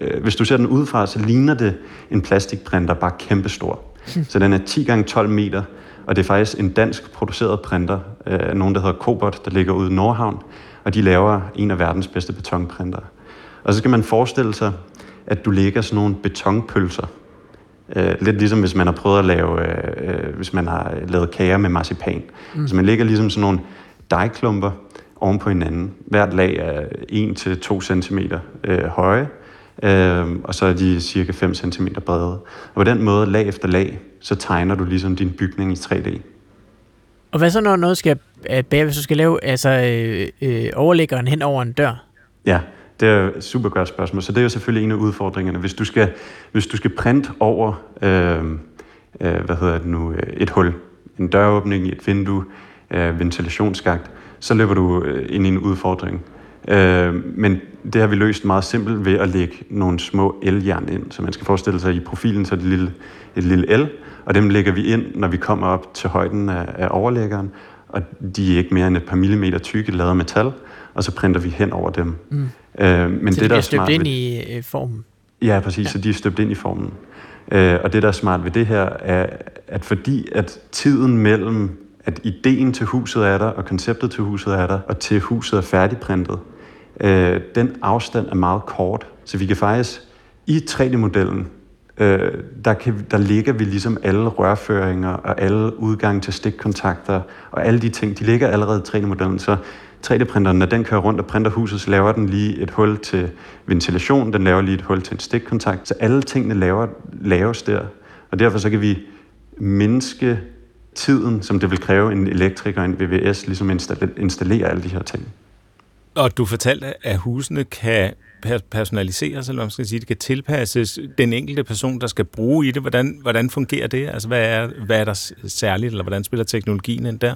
Speaker 6: øh, hvis du ser den udefra, så ligner det en plastikprinter, bare kæmpestor. Så den er 10 gange 12 meter, og det er faktisk en dansk produceret printer, øh, nogen der hedder Cobot, der ligger ude i Nordhavn, og de laver en af verdens bedste betonprinter. Og så skal man forestille sig, at du lægger sådan nogle betonpølser. Øh, lidt ligesom hvis man har prøvet at lave, øh, øh hvis man har lavet kager med marcipan. Mm. Så man lægger ligesom sådan nogle dejklumper oven på hinanden. Hvert lag er 1-2 cm øh, høje, øh, og så er de cirka 5 cm brede. Og på den måde, lag efter lag, så tegner du ligesom din bygning i 3D.
Speaker 3: Og hvad så, når noget skal bære, hvis du skal lave altså, øh, øh, overlæggeren hen over en dør?
Speaker 6: Ja, det er et super godt spørgsmål. Så det er jo selvfølgelig en af udfordringerne. Hvis du skal, hvis du skal printe over øh, øh, hvad hedder det nu, øh, et hul, en døråbning, et vindue, øh, ventilationsskagt, så løber du øh, ind i en udfordring. Øh, men det har vi løst meget simpelt ved at lægge nogle små eljern ind. Så man skal forestille sig, at i profilen så er det et lille, et lille el, og dem lægger vi ind, når vi kommer op til højden af, af overlæggeren. Og de er ikke mere end et par millimeter tykke, lavet af metal, og så printer vi hen over dem. Mm.
Speaker 3: Øh, men så det, det der er smart ind ved, i øh, formen?
Speaker 6: Ja, præcis, ja. så de er støbt ind i formen. Øh, og det, der er smart ved det her, er, at fordi at tiden mellem, at ideen til huset er der, og konceptet til huset er der, og til huset er færdigprintet, øh, den afstand er meget kort. Så vi kan faktisk i 3D-modellen, øh, der, kan, der ligger vi ligesom alle rørføringer og alle udgange til stikkontakter og alle de ting, de ligger allerede i 3D-modellen. Så 3D-printeren, når den kører rundt og printer huset, så laver den lige et hul til ventilation, den laver lige et hul til en stikkontakt. Så alle tingene laver, laves der. Og derfor så kan vi mindske tiden, som det vil kræve en elektriker og en VVS, ligesom installere alle de her ting.
Speaker 2: Og du fortalte, at husene kan personaliseres, eller man skal sige, det kan tilpasses den enkelte person, der skal bruge i det. Hvordan, hvordan fungerer det? Altså, hvad er, hvad er der særligt, eller hvordan spiller teknologien ind der?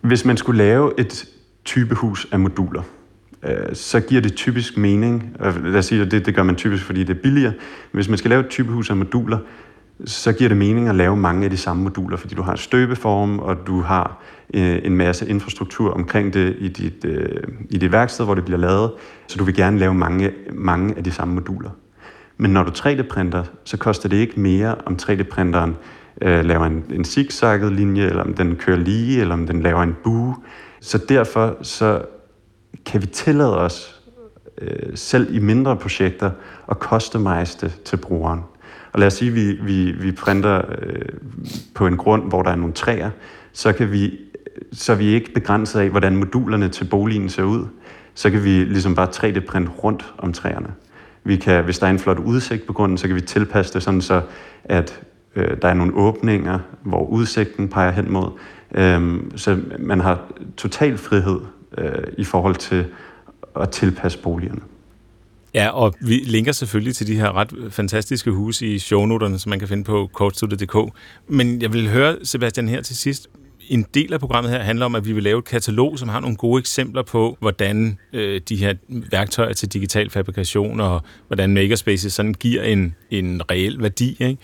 Speaker 6: Hvis man skulle lave et typehus af moduler, øh, så giver det typisk mening, øh, lad os sige, at det, det gør man typisk, fordi det er billigere, hvis man skal lave et typehus af moduler, så giver det mening at lave mange af de samme moduler, fordi du har en støbeform, og du har øh, en masse infrastruktur omkring det i dit, øh, i dit værksted, hvor det bliver lavet, så du vil gerne lave mange, mange af de samme moduler. Men når du 3D-printer, så koster det ikke mere, om 3D-printeren øh, laver en, en zigzagget linje, eller om den kører lige, eller om den laver en bue. Så derfor så kan vi tillade os, øh, selv i mindre projekter, at customize det til brugeren. Og lad os sige, at vi, vi, vi printer øh, på en grund, hvor der er nogle træer, så kan vi så er vi ikke begrænset af, hvordan modulerne til boligen ser ud. Så kan vi ligesom bare 3D-printe rundt om træerne. Vi kan, hvis der er en flot udsigt på grunden, så kan vi tilpasse det sådan så, at øh, der er nogle åbninger, hvor udsigten peger hen mod. Øh, så man har total frihed øh, i forhold til at tilpasse boligerne.
Speaker 2: Ja, og vi linker selvfølgelig til de her ret fantastiske huse i shownoterne, som man kan finde på kortstudiet.dk. Men jeg vil høre, Sebastian, her til sidst. En del af programmet her handler om, at vi vil lave et katalog, som har nogle gode eksempler på, hvordan øh, de her værktøjer til digital fabrikation og hvordan Makerspaces sådan giver en, en reel værdi. Ikke?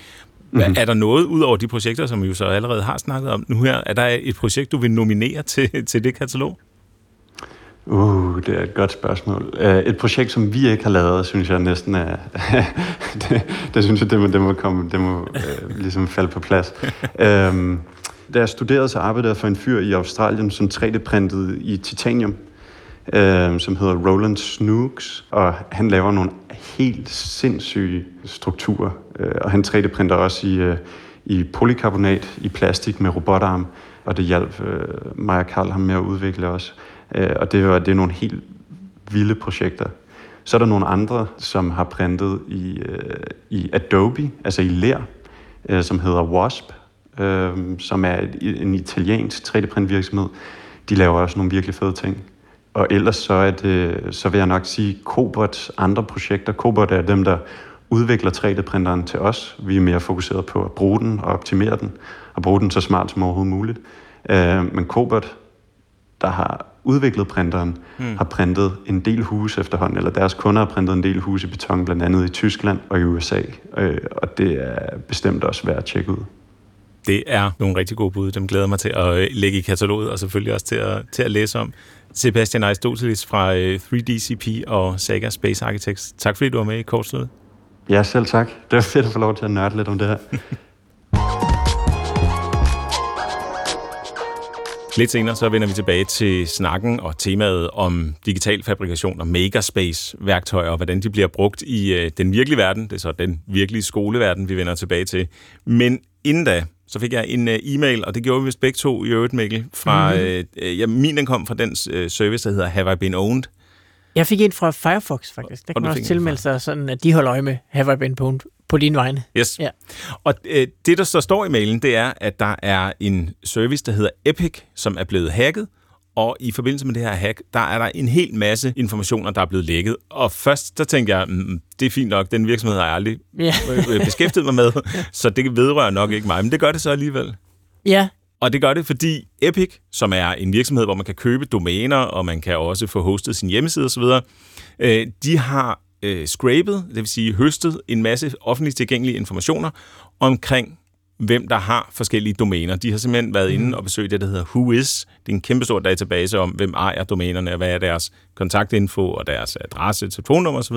Speaker 2: Mm-hmm. Er der noget ud over de projekter, som vi jo så allerede har snakket om nu her? Er der et projekt, du vil nominere til, til det katalog?
Speaker 6: Uh, det er et godt spørgsmål. Uh, et projekt, som vi ikke har lavet, synes jeg næsten er... det, det synes jeg, det må, det må, komme, det må uh, ligesom falde på plads. um, da jeg studerede, så arbejdede jeg for en fyr i Australien, som 3D-printede i titanium, øh, som hedder Roland Snooks, og han laver nogle helt sindssyge strukturer. øh, og han 3D-printer også i, øh, i polycarbonat, i plastik med robotarm, og det hjalp øh, mig og Karl ham med at udvikle også. Øh, og det, var, det er nogle helt vilde projekter. Så er der nogle andre, som har printet i, øh, i Adobe, altså i lær, øh, som hedder Wasp, øh, som er en italiensk 3D-print virksomhed. De laver også nogle virkelig fede ting. Og ellers så, er det, så vil jeg nok sige Cobots andre projekter. Cobot er dem, der udvikler 3D-printeren til os. Vi er mere fokuseret på at bruge den og optimere den, og bruge den så smart som overhovedet muligt. Øh, men Cobot, der har udviklet printeren, mm. har printet en del huse efterhånden, eller deres kunder har printet en del huse i beton, blandt andet i Tyskland og i USA. Øh, og det er bestemt også værd at tjekke ud.
Speaker 2: Det er nogle rigtig gode bud. Dem glæder mig til at øh, lægge i kataloget, og selvfølgelig også til at, til at læse om. Sebastian Aristoteles fra 3DCP øh, og Saga Space Architects. Tak fordi du var med i Kortslødet.
Speaker 6: Ja, selv tak. Det var fedt at få lov til at nørde lidt om det her.
Speaker 2: Lidt senere så vender vi tilbage til snakken og temaet om digital fabrikation og makerspace-værktøjer, og hvordan de bliver brugt i øh, den virkelige verden. Det er så den virkelige skoleverden, vi vender tilbage til. Men inden da, så fik jeg en uh, e-mail, og det gjorde vi vist begge to i øvrigt, Mikkel. Fra, mm-hmm. uh, ja, min den kom fra den uh, service, der hedder Have I Been Owned.
Speaker 3: Jeg fik en fra Firefox, faktisk. Der kan man også tilmelde sig sådan, at de holder øje med Have I Been Owned på din vegne.
Speaker 2: Yes. Ja. Og øh, det, der så står i mailen, det er, at der er en service, der hedder Epic, som er blevet hacket, og i forbindelse med det her hack, der er der en hel masse informationer, der er blevet lækket. Og først, der tænkte jeg, mm, det er fint nok, den virksomhed har jeg aldrig ja. beskæftiget mig med, så det vedrører nok ikke mig, men det gør det så alligevel.
Speaker 3: Ja.
Speaker 2: Og det gør det, fordi Epic, som er en virksomhed, hvor man kan købe domæner, og man kan også få hostet sin hjemmeside osv., øh, de har øh, scrapet, det vil sige høstet en masse offentligt tilgængelige informationer omkring hvem der har forskellige domæner. De har simpelthen været inde og besøgt det, der hedder Whois. Det er en kæmpe stor database om, hvem ejer domænerne, og hvad er deres kontaktinfo, og deres adresse, telefonnummer osv.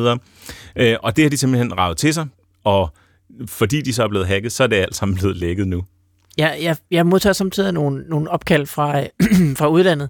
Speaker 2: Øh, og det har de simpelthen ravet til sig, og fordi de så er blevet hacket, så er det alt sammen blevet lækket nu.
Speaker 3: Jeg, jeg, jeg modtager samtidig nogle, nogle opkald fra, fra udlandet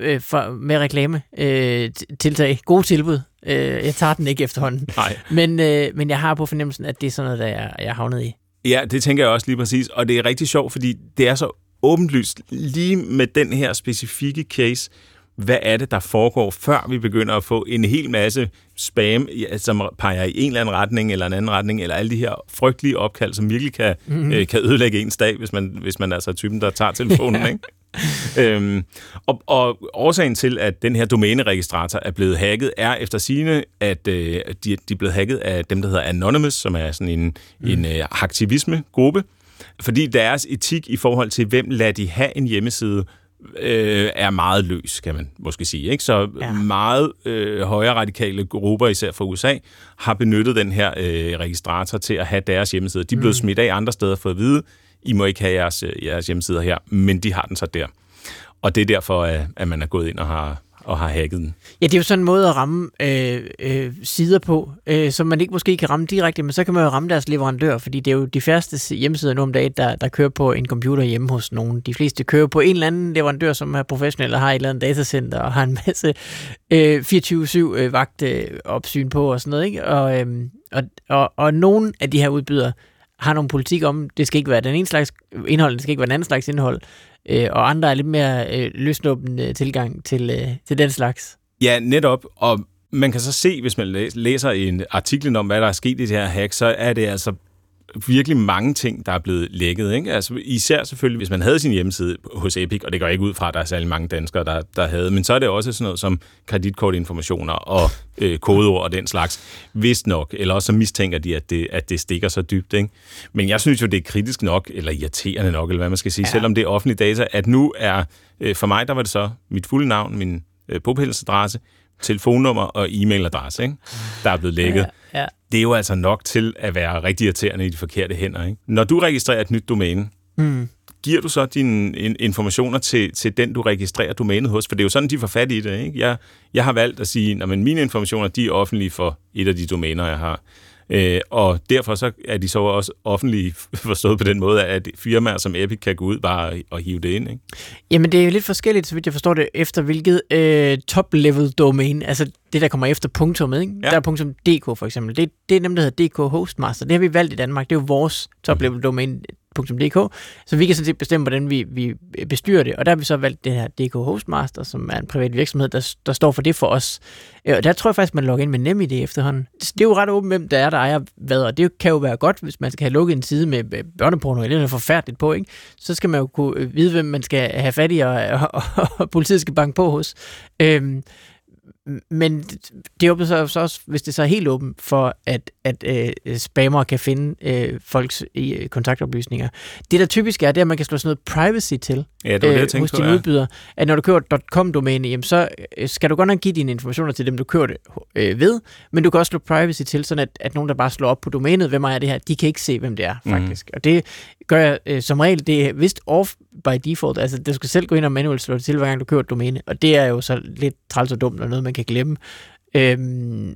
Speaker 3: øh, for, med reklame øh, tiltag. Gode tilbud. Øh, jeg tager den ikke efterhånden.
Speaker 2: Nej.
Speaker 3: Men, øh, men jeg har på fornemmelsen, at det er sådan noget, der jeg, jeg havnet i.
Speaker 2: Ja, det tænker jeg også lige præcis. Og det er rigtig sjovt, fordi det er så åbenlyst lige med den her specifikke case, hvad er det, der foregår, før vi begynder at få en hel masse spam, som peger i en eller anden retning eller en anden retning, eller alle de her frygtelige opkald, som virkelig kan, mm-hmm. øh, kan ødelægge ens dag, hvis man, hvis man altså er typen, der tager telefonen. ikke? øhm, og, og årsagen til, at den her domæneregistrator er blevet hacket, er efter sigende, at øh, de, de er blevet hacket af dem, der hedder Anonymous, som er sådan en, mm. en øh, aktivisme-gruppe, fordi deres etik i forhold til, hvem lader de have en hjemmeside, øh, er meget løs, kan man måske sige. Ikke? Så ja. meget øh, højere radikale grupper, især fra USA, har benyttet den her øh, registrator til at have deres hjemmeside. De er blevet mm. smidt af andre steder for at vide, i må ikke have jeres, øh, jeres hjemmesider her, men de har den så der. Og det er derfor, øh, at man er gået ind og har, og har hacket den.
Speaker 3: Ja, det er jo sådan en måde at ramme øh, øh, sider på, øh, som man ikke måske kan ramme direkte, men så kan man jo ramme deres leverandør, fordi det er jo de færreste hjemmesider nu om dagen, der, der kører på en computer hjemme hos nogen. De fleste kører på en eller anden leverandør, som er professionel og har et eller andet datacenter og har en masse øh, 24-7 øh, vagtopsyn på og sådan noget. Ikke? Og, øh, og, og, og nogle af de her udbydere har nogle politik om, det skal ikke være den ene slags indhold, det skal ikke være den anden slags indhold øh, og andre er lidt mere øh, løsnåbende tilgang til, øh, til den slags.
Speaker 2: Ja, netop, og man kan så se, hvis man læser en artikel om, hvad der er sket i det her hack, så er det altså virkelig mange ting, der er blevet lækket. Ikke? Altså, især selvfølgelig, hvis man havde sin hjemmeside hos Epic, og det går ikke ud fra, at der er særlig mange danskere, der, der havde, men så er det også sådan noget som kreditkortinformationer og øh, kodeord og den slags, vist nok, eller også så mistænker de, at det, at det stikker så dybt. Ikke? Men jeg synes jo, det er kritisk nok, eller irriterende nok, eller hvad man skal sige, ja. selvom det er offentlige data, at nu er, øh, for mig der var det så mit fulde navn, min øh, bopælsadresse, telefonnummer og e-mailadresse, ikke? der er blevet lækket. Ja, ja. Det er jo altså nok til at være rigtig irriterende i de forkerte hænder. Ikke? Når du registrerer et nyt domæne, mm. giver du så dine informationer til, til den, du registrerer domænet hos? For det er jo sådan, de får fat i det. Ikke? Jeg, jeg har valgt at sige, at mine informationer de er offentlige for et af de domæner, jeg har. Øh, og derfor så er de så også offentlige forstået på den måde, at firmaer som Epic kan gå ud bare og hive det ind. Ikke?
Speaker 3: Jamen det er jo lidt forskelligt, så vidt jeg forstår det, efter hvilket øh, top-level domain, altså det, der kommer efter punktummet. Ikke? Ja. Der er punktum .dk for eksempel. Det, det er nemt, der hedder DK Hostmaster. Det har vi valgt i Danmark. Det er jo vores top-level domain dk så vi kan sådan set bestemme, hvordan vi, vi bestyrer det. Og der har vi så valgt det her DK Hostmaster, som er en privat virksomhed, der, der står for det for os. Øh, og der tror jeg faktisk, man logger ind med NemID efterhånden. Det er jo ret åbent, hvem der er, der ejer hvad, og det kan jo være godt, hvis man skal have lukket en side med børneporno, eller noget forfærdeligt på, ikke? så skal man jo kunne øh, vide, hvem man skal have fat i, og, og, og, og politiet skal banke på hos. Øhm, men det åbner sig så også, hvis det så er helt åbent for, at, at øh, spammer kan finde øh, folks øh, kontaktoplysninger. Det der typisk er, det er, at man kan slå sådan noget privacy til
Speaker 2: ja, det det, øh,
Speaker 3: hos dine udbyder. At når du køber .com-domæne, jamen, så øh, skal du godt nok give dine informationer til dem, du kører det øh, ved, men du kan også slå privacy til, sådan at, at nogen, der bare slår op på domænet, hvem er det her, de kan ikke se, hvem det er, mhm. faktisk. Mm. Og det gør jeg øh, som regel, det er vist off by default, altså du skal selv gå ind og manuelt slå det til, hver gang du kører et domæne, og det er jo så lidt træls og dumt, og noget, man kan glemme. Øhm,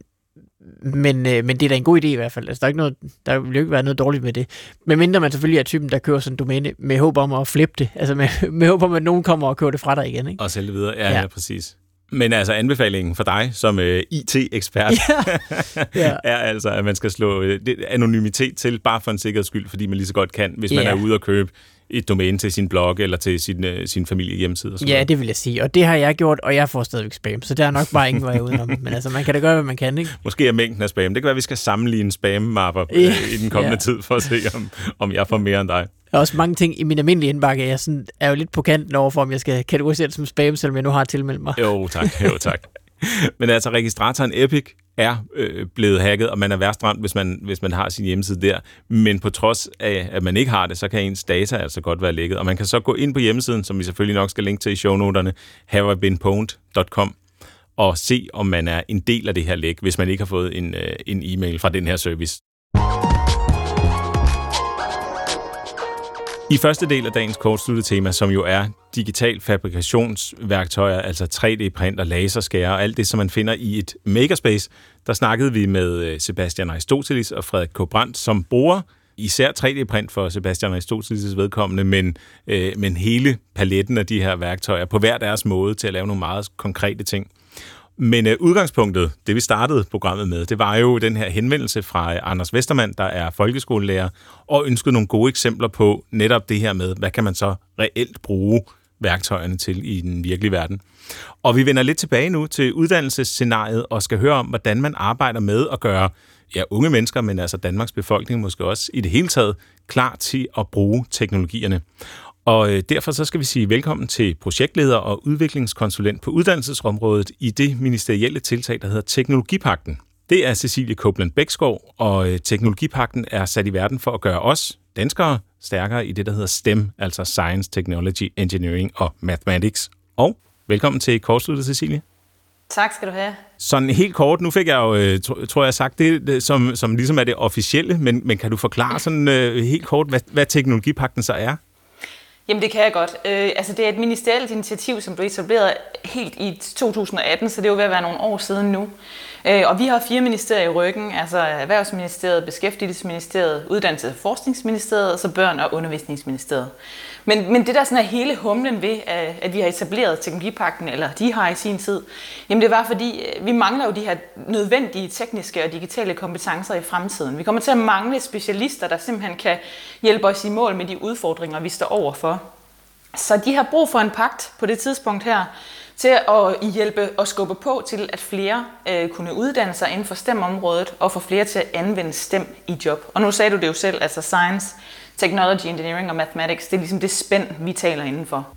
Speaker 3: men, øh, men det er da en god idé i hvert fald. Altså, der, er ikke noget, der vil jo ikke være noget dårligt med det. Men mindre man selvfølgelig er typen, der kører sådan en domæne med håb om at flippe det. Altså med, med håb om, at nogen kommer og kører det fra dig igen. Ikke?
Speaker 2: Og sælge det videre. Ja, ja. ja, præcis. Men altså anbefalingen for dig som øh, IT-ekspert ja. ja. er altså, at man skal slå øh, anonymitet til, bare for en sikkerheds skyld, fordi man lige så godt kan, hvis man er ude og købe et domæne til sin blog eller til sin, øh, sin familie hjemmeside. Og
Speaker 3: sådan ja, noget. det vil jeg sige. Og det har jeg gjort, og jeg får stadigvæk spam, så der er nok bare ingen vej udenom. Men altså, man kan da gøre, hvad man kan, ikke?
Speaker 2: Måske er mængden af spam. Det kan være, at vi skal sammenligne spam-mapper øh, i den kommende ja. tid, for at se, om, om jeg får mere end dig.
Speaker 3: Der er også mange ting i min almindelige indbakke, jeg sådan, er jo lidt på kanten overfor, om jeg skal kategorisere det som spam, selvom jeg nu har tilmeldt mig.
Speaker 2: Jo, tak. Jo, tak. Men altså, registratoren Epic er øh, blevet hacket, og man er værst ramt, hvis man, hvis man har sin hjemmeside der. Men på trods af, at man ikke har det, så kan ens data altså godt være lækket. Og man kan så gå ind på hjemmesiden, som vi selvfølgelig nok skal linke til i shownoterne, haveibeenpwned.com, og se, om man er en del af det her læk, hvis man ikke har fået en, øh, en e-mail fra den her service. I første del af dagens kortsluttede tema, som jo er digital fabrikationsværktøjer, altså 3D-printer, laserskærer og alt det, som man finder i et makerspace, der snakkede vi med øh, Sebastian Aristoteles og Frederik K. Brandt, som bruger især 3D-print for Sebastian Aristoteles' vedkommende, men, øh, men hele paletten af de her værktøjer på hver deres måde til at lave nogle meget konkrete ting. Men øh, udgangspunktet, det vi startede programmet med, det var jo den her henvendelse fra øh, Anders Vestermand, der er folkeskolelærer, og ønskede nogle gode eksempler på netop det her med, hvad kan man så reelt bruge værktøjerne til i den virkelige verden. Og vi vender lidt tilbage nu til uddannelsesscenariet og skal høre om, hvordan man arbejder med at gøre ja, unge mennesker, men altså Danmarks befolkning måske også i det hele taget, klar til at bruge teknologierne. Og øh, derfor så skal vi sige velkommen til projektleder og udviklingskonsulent på uddannelsesområdet i det ministerielle tiltag, der hedder Teknologipakten. Det er Cecilie Koblen Bækskov, og øh, Teknologipakten er sat i verden for at gøre os danskere stærkere i det, der hedder STEM, altså Science, Technology, Engineering og Mathematics. Og velkommen til kortsluttet, Cecilie.
Speaker 7: Tak skal du have.
Speaker 2: Sådan helt kort, nu fik jeg jo, øh, tror jeg, sagt det, som, som ligesom er det officielle, men, men kan du forklare sådan uh, helt kort, hvad, hvad teknologipakten så er?
Speaker 7: Jamen det kan jeg godt. Øh, altså det er et ministerielt initiativ, som blev etableret helt i 2018, så det er jo ved at være nogle år siden nu. Øh, og vi har fire ministerier i ryggen, altså Erhvervsministeriet, Beskæftigelsesministeriet, Uddannelses- og Forskningsministeriet og så Børn- og Undervisningsministeriet. Men, men det der sådan er hele humlen ved, at vi har etableret teknologipakten, eller de har i sin tid, jamen det var fordi, øh, vi mangler jo de her nødvendige tekniske og digitale kompetencer i fremtiden. Vi kommer til at mangle specialister, der simpelthen kan hjælpe os i mål med de udfordringer, vi står overfor. Så de har brug for en pagt på det tidspunkt her, til at øh, hjælpe og skubbe på til, at flere øh, kunne uddanne sig inden for STEM-området og få flere til at anvende STEM i job. Og nu sagde du det jo selv, altså science, technology, engineering og mathematics, det er ligesom det spænd, vi taler indenfor.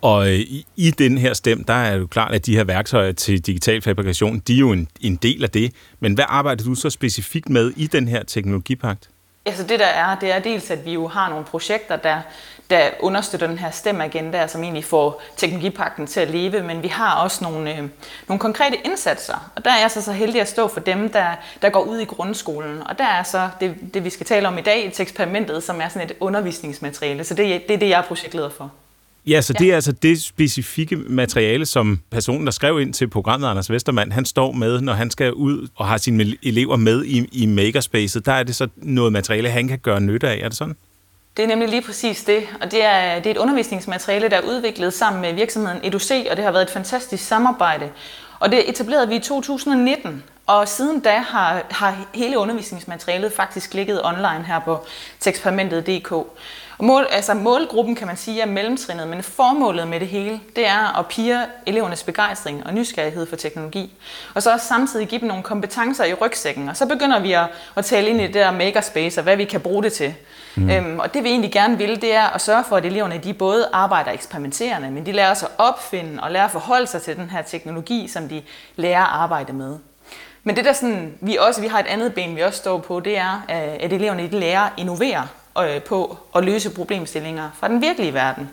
Speaker 2: Og øh, i, i den her stem, der er jo klart, at de her værktøjer til digital fabrikation, de er jo en, en del af det. Men hvad arbejder du så specifikt med i den her teknologipagt?
Speaker 7: Altså det der er, det er dels, at vi jo har nogle projekter, der, der understøtter den her stemmeagenda, som altså egentlig får teknologipakten til at leve, men vi har også nogle, øh, nogle konkrete indsatser, og der er jeg så, så heldig at stå for dem, der, der går ud i grundskolen, og der er så det, det vi skal tale om i dag, et eksperimentet, som er sådan et undervisningsmateriale, så det, det er det, jeg er projektleder for.
Speaker 2: Ja, så det er altså det specifikke materiale, som personen, der skrev ind til programmet, Anders Vestermand, han står med, når han skal ud og har sine elever med i, i makerspacet. Der er det så noget materiale, han kan gøre nytte af. Er det sådan?
Speaker 7: Det er nemlig lige præcis det, og det er, det er et undervisningsmateriale, der er udviklet sammen med virksomheden EduC, og det har været et fantastisk samarbejde. Og det etablerede vi i 2019, og siden da har, har hele undervisningsmaterialet faktisk ligget online her på teksperimentet.dk. Mål, altså målgruppen kan man sige er mellemtrinnet, men formålet med det hele, det er at pige elevernes begejstring og nysgerrighed for teknologi. Og så også samtidig give dem nogle kompetencer i rygsækken. Og så begynder vi at, at tale ind i det der makerspace og hvad vi kan bruge det til. Mm. Øhm, og det vi egentlig gerne vil, det er at sørge for, at eleverne de både arbejder eksperimenterende, men de lærer sig at opfinde og lærer at forholde sig til den her teknologi, som de lærer at arbejde med. Men det der sådan, vi også, vi har et andet ben, vi også står på, det er, at eleverne de lærer at innovere øh, på at løse problemstillinger fra den virkelige verden.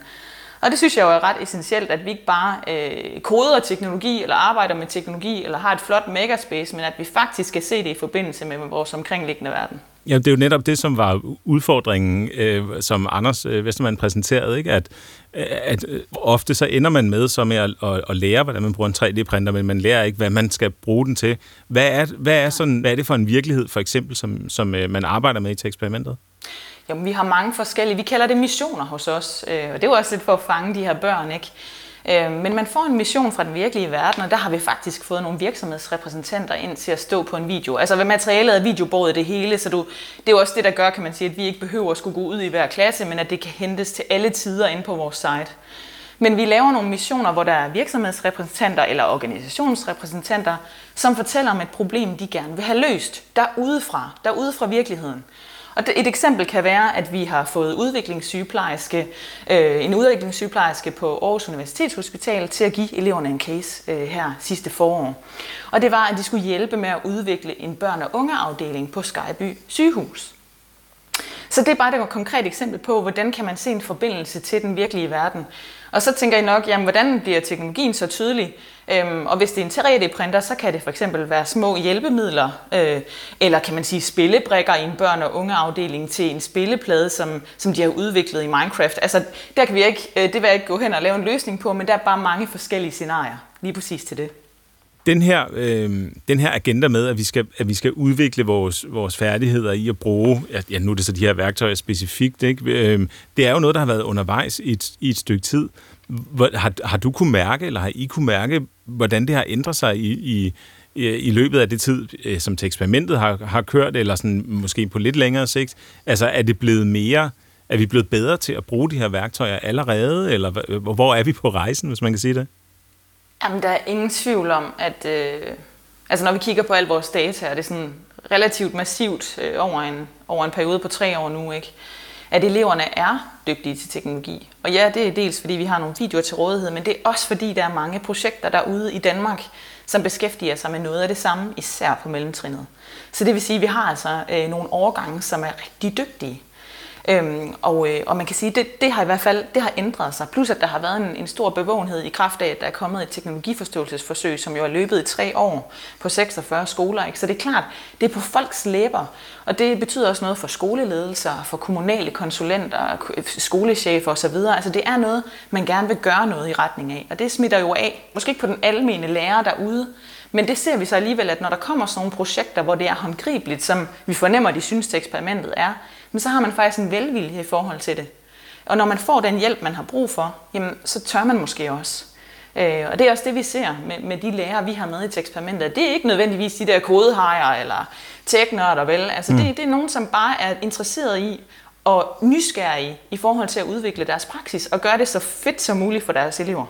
Speaker 7: Og det synes jeg jo er ret essentielt, at vi ikke bare øh, koder teknologi, eller arbejder med teknologi, eller har et flot makerspace, men at vi faktisk skal se det i forbindelse med vores omkringliggende verden.
Speaker 2: Ja, det er jo netop det, som var udfordringen, øh, som Anders øh, Vestermann præsenterede, ikke? At, øh, at øh, ofte så ender man med så med at, at, at lære, hvordan man bruger en 3D-printer, men man lærer ikke, hvad man skal bruge den til. Hvad er, hvad er, sådan, hvad er det for en virkelighed, for eksempel, som, som øh, man arbejder med i til eksperimentet?
Speaker 7: Jamen, vi har mange forskellige, vi kalder det missioner hos os, øh, og det er jo også lidt for at fange de her børn, ikke? Øh, men man får en mission fra den virkelige verden, og der har vi faktisk fået nogle virksomhedsrepræsentanter ind til at stå på en video. Altså ved materialet er videobordet det hele, så du, det er jo også det, der gør, kan man sige, at vi ikke behøver at skulle gå ud i hver klasse, men at det kan hentes til alle tider ind på vores site. Men vi laver nogle missioner, hvor der er virksomhedsrepræsentanter eller organisationsrepræsentanter, som fortæller om et problem, de gerne vil have løst. Der udefra, der fra virkeligheden. Og et eksempel kan være, at vi har fået udviklingssygeplejerske, øh, en udviklingssygeplejerske på Aarhus Universitetshospital til at give eleverne en case øh, her sidste forår. Og det var, at de skulle hjælpe med at udvikle en børn- og ungeafdeling på Skyby sygehus. Så det er bare et konkret eksempel på, hvordan kan man se en forbindelse til den virkelige verden. Og så tænker I nok, jamen, hvordan bliver teknologien så tydelig? Øhm, og hvis det er en 3D-printer, så kan det for eksempel være små hjælpemidler, øh, eller kan man sige spillebrikker i en børn- og ungeafdeling til en spilleplade, som, som de har udviklet i Minecraft. Altså, der kan vi ikke, øh, det vil jeg ikke gå hen og lave en løsning på, men der er bare mange forskellige scenarier lige præcis til det
Speaker 2: den her, øh, den her agenda med, at vi skal, at vi skal udvikle vores, vores færdigheder i at bruge, ja, nu er det så de her værktøjer specifikt, ikke? Øh, det er jo noget, der har været undervejs i et, i et stykke tid. Hvor, har, har du kunne mærke, eller har I kunne mærke, hvordan det har ændret sig i, i, i løbet af det tid, øh, som til eksperimentet har, har kørt, eller sådan måske på lidt længere sigt? Altså, er det blevet mere... Er vi blevet bedre til at bruge de her værktøjer allerede, eller hvor er vi på rejsen, hvis man kan sige det?
Speaker 7: Jamen, der er ingen tvivl om, at øh, altså, når vi kigger på al vores data, er det sådan relativt massivt øh, over, en, over en periode på tre år nu, ikke? at eleverne er dygtige til teknologi. Og ja, det er dels fordi vi har nogle videoer til rådighed, men det er også fordi der er mange projekter derude i Danmark, som beskæftiger sig med noget af det samme, især på mellemtrinnet. Så det vil sige, at vi har altså øh, nogle årgange, som er rigtig dygtige. Øhm, og, øh, og man kan sige, det, det har i hvert fald det har ændret sig. Plus at der har været en, en stor bevågenhed i kraft af, at der er kommet et teknologiforståelsesforsøg, som jo er løbet i tre år på 46 skoler. Ikke? Så det er klart, det er på folks læber. Og det betyder også noget for skoleledelser, for kommunale konsulenter, skolechefer osv. Altså det er noget, man gerne vil gøre noget i retning af. Og det smitter jo af. Måske ikke på den almene lærer derude, men det ser vi så alligevel, at når der kommer sådan nogle projekter, hvor det er håndgribeligt, som vi fornemmer, de synes, at eksperimentet er, men så har man faktisk en velvilje i forhold til det. Og når man får den hjælp, man har brug for, jamen, så tør man måske også. Øh, og det er også det, vi ser med, med de lærere, vi har med i til eksperimentet. Det er ikke nødvendigvis de der kodehajer eller teknørder, vel? Altså, mm. det, det er nogen, som bare er interesseret i og nysgerrige i forhold til at udvikle deres praksis og gøre det så fedt som muligt for deres elever.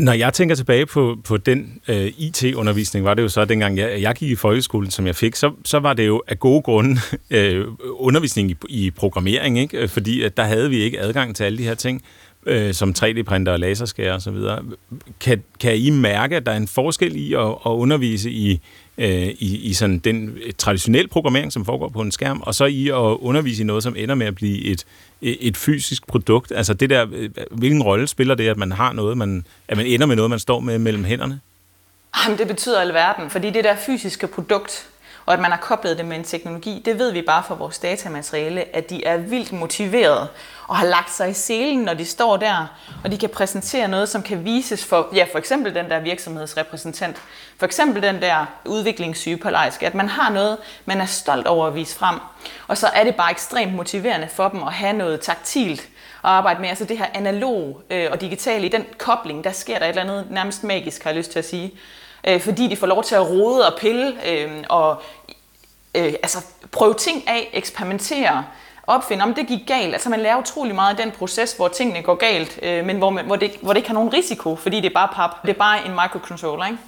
Speaker 2: Når jeg tænker tilbage på, på den øh, IT-undervisning, var det jo så, dengang jeg, jeg gik i folkeskolen, som jeg fik, så, så var det jo af gode grunde øh, undervisning i, i programmering, ikke? fordi at der havde vi ikke adgang til alle de her ting, øh, som 3D-printer og laserskærer osv. Kan, kan I mærke, at der er en forskel i at, at undervise i øh, i, i sådan den traditionelle programmering, som foregår på en skærm, og så i at undervise i noget, som ender med at blive et, et fysisk produkt. Altså det der, øh, hvilken rolle spiller det, at man har noget, man, at man ender med noget, man står med mellem hænderne?
Speaker 7: Jamen, det betyder alverden, fordi det der fysiske produkt, og at man har koblet det med en teknologi, det ved vi bare fra vores datamateriale, at de er vildt motiverede og har lagt sig i selen, når de står der, og de kan præsentere noget, som kan vises for, ja, for eksempel den der virksomhedsrepræsentant, for eksempel den der udviklingssygeplejerske, at man har noget, man er stolt over at vise frem. Og så er det bare ekstremt motiverende for dem at have noget taktilt at arbejde med. Altså det her analog øh, og digitale, i den kobling, der sker der et eller andet nærmest magisk, har jeg lyst til at sige. Øh, fordi de får lov til at rode og pille øh, og øh, altså prøve ting af, eksperimentere, opfinde, om det gik galt. Altså man lærer utrolig meget i den proces, hvor tingene går galt, øh, men hvor, man, hvor, det, hvor det ikke har nogen risiko, fordi det er bare pap. Det er bare en microcontroller, ikke?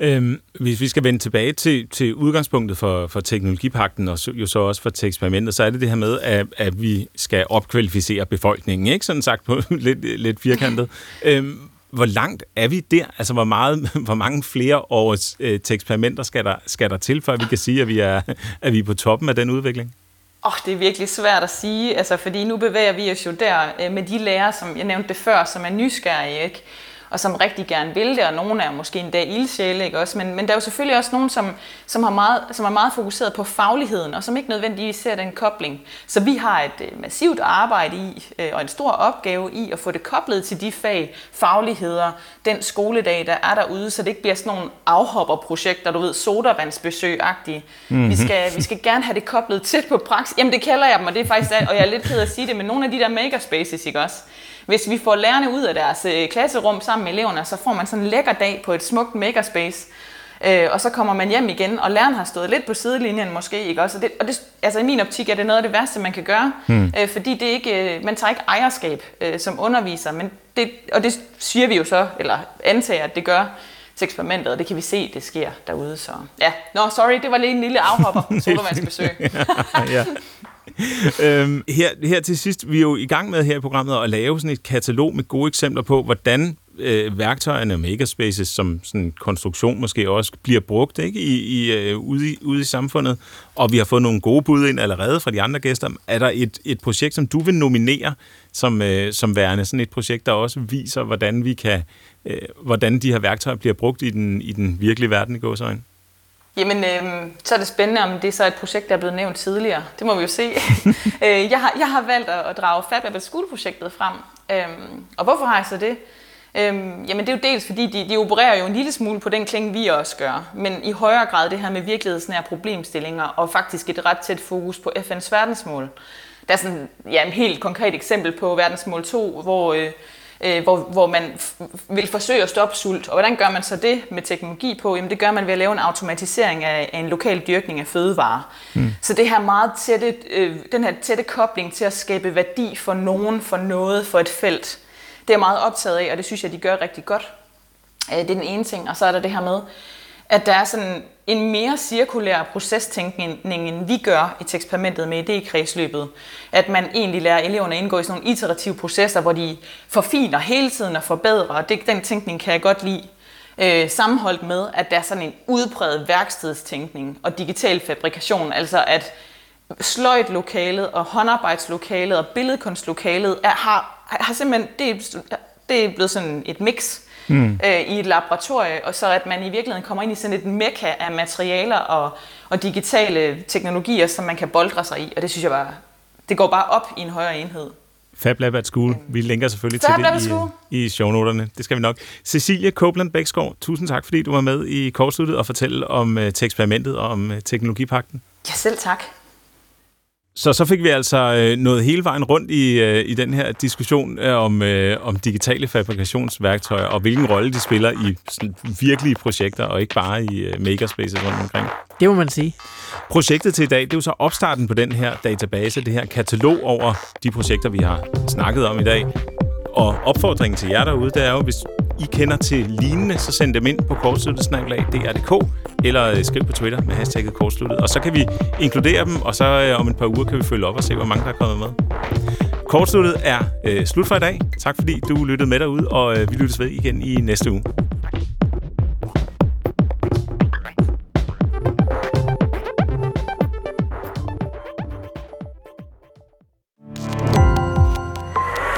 Speaker 2: Øhm, hvis vi skal vende tilbage til, til udgangspunktet for, for teknologipakten, og jo så også for til eksperimentet, så er det det her med, at, at vi skal opkvalificere befolkningen, ikke? Sådan sagt på lidt, lidt firkantet. øhm, hvor langt er vi der? Altså, hvor, meget, hvor mange flere års øh, til eksperimenter skal der, skal der til, før vi kan sige, at vi er, at vi er på toppen af den udvikling?
Speaker 7: Oh, det er virkelig svært at sige, altså, fordi nu bevæger vi os jo der øh, med de lærere, som jeg nævnte det før, som er nysgerrige. Ikke? Og som rigtig gerne vil det, og nogle er måske endda ildsjæle, ikke også? Men, men der er jo selvfølgelig også nogen, som, som, har meget, som er meget fokuseret på fagligheden, og som ikke nødvendigvis ser den kobling. Så vi har et øh, massivt arbejde i, øh, og en stor opgave i at få det koblet til de fag, fagligheder, den skoledag, der er derude, så det ikke bliver sådan nogle afhopperprojekter, du ved, sodavandsbesøg-agtige. Mm-hmm. Vi, skal, vi skal gerne have det koblet tæt på praksis. Jamen det kalder jeg dem, og det er faktisk, og jeg er lidt ked at sige det, men nogle af de der makerspaces, ikke også? Hvis vi får lærerne ud af deres øh, klasserum sammen med eleverne, så får man sådan en lækker dag på et smukt makerspace. Øh, og så kommer man hjem igen, og læreren har stået lidt på sidelinjen måske, ikke også? Og, det, og det, altså i min optik er det noget af det værste, man kan gøre, hmm. øh, fordi det ikke, øh, man tager ikke ejerskab øh, som underviser, men det, og det siger vi jo så, eller antager, at det gør til eksperimentet, og det kan vi se, det sker derude. Så ja, nå, sorry, det var lige en lille afhopper, sodavandsbesøg.
Speaker 2: ja øhm, her, her til sidst, vi er jo i gang med her i programmet at lave sådan et katalog med gode eksempler på, hvordan øh, værktøjerne Megaspaces makerspaces som sådan konstruktion måske også bliver brugt ikke i, i, øh, ude, i, ude i samfundet, og vi har fået nogle gode bud ind allerede fra de andre gæster. Er der et, et projekt, som du vil nominere som, øh, som værende sådan et projekt, der også viser, hvordan vi kan, øh, hvordan de her værktøjer bliver brugt i den, i den virkelige verden i gåsøjne?
Speaker 7: Jamen, øh, så er det spændende, om det er så et projekt, der er blevet nævnt tidligere. Det må vi jo se. øh, jeg, har, jeg har valgt at, at drage Fab Apple School-projektet frem. Øhm, og hvorfor har jeg så det? Øhm, jamen det er jo dels fordi, de, de opererer jo en lille smule på den klinge, vi også gør. Men i højere grad det her med virkelighedsnære problemstillinger, og faktisk et ret tæt fokus på FN's verdensmål. Der er sådan ja, et helt konkret eksempel på verdensmål 2, hvor... Øh, øh, hvor, hvor man vil forsøge at stoppe sult. Og hvordan gør man så det med teknologi på? Jamen det gør man ved at lave en automatisering af, af en lokal dyrkning af fødevarer. Mm. Så det her meget tætte, øh, den her tætte kobling til at skabe værdi for nogen, for noget, for et felt, det er jeg meget optaget af, og det synes jeg, de gør rigtig godt. Øh, det er den ene ting. Og så er der det her med, at der er sådan en mere cirkulær procestænkning, end vi gør i eksperimentet med idékredsløbet. At man egentlig lærer eleverne at indgå i sådan nogle iterative processer, hvor de forfiner hele tiden og forbedrer, og det, den tænkning kan jeg godt lide. Øh, sammenholdt med, at der er sådan en udbredt værkstedstænkning og digital fabrikation, altså at sløjtlokalet og håndarbejdslokalet og billedkunstlokalet er, har, har simpelthen, det er, det er blevet sådan et mix mm. øh, i et laboratorie, og så at man i virkeligheden kommer ind i sådan et mekka af materialer og, og digitale teknologier, som man kan boldre sig i, og det synes jeg bare, det går bare op i en højere enhed.
Speaker 2: Fab Lab at School. Vi linker selvfølgelig Fab til det i, i shownoterne. Det skal vi nok. Cecilie Copeland Bækskov, tusind tak, fordi du var med i kortsluttet og fortælle om uh, til eksperimentet og om uh, teknologipakten.
Speaker 7: Ja, selv tak.
Speaker 2: Så så fik vi altså øh, noget hele vejen rundt i, øh, i den her diskussion øh, om, øh, om digitale fabrikationsværktøjer, og hvilken rolle de spiller i sådan, virkelige projekter, og ikke bare i øh, makerspaces rundt omkring.
Speaker 3: Det må man sige.
Speaker 2: Projektet til i dag, det er jo så opstarten på den her database, det her katalog over de projekter, vi har snakket om i dag. Og opfordringen til jer derude, det er jo, hvis i kender til lignende, så send dem ind på kortsluttet.dr.dk eller øh, skriv på Twitter med hashtagget kortsluttet. Og så kan vi inkludere dem, og så øh, om et par uger kan vi følge op og se, hvor mange der er kommet med. Kortsluttet er øh, slut for i dag. Tak fordi du lyttede med derude, og øh, vi lyttes ved igen i næste uge.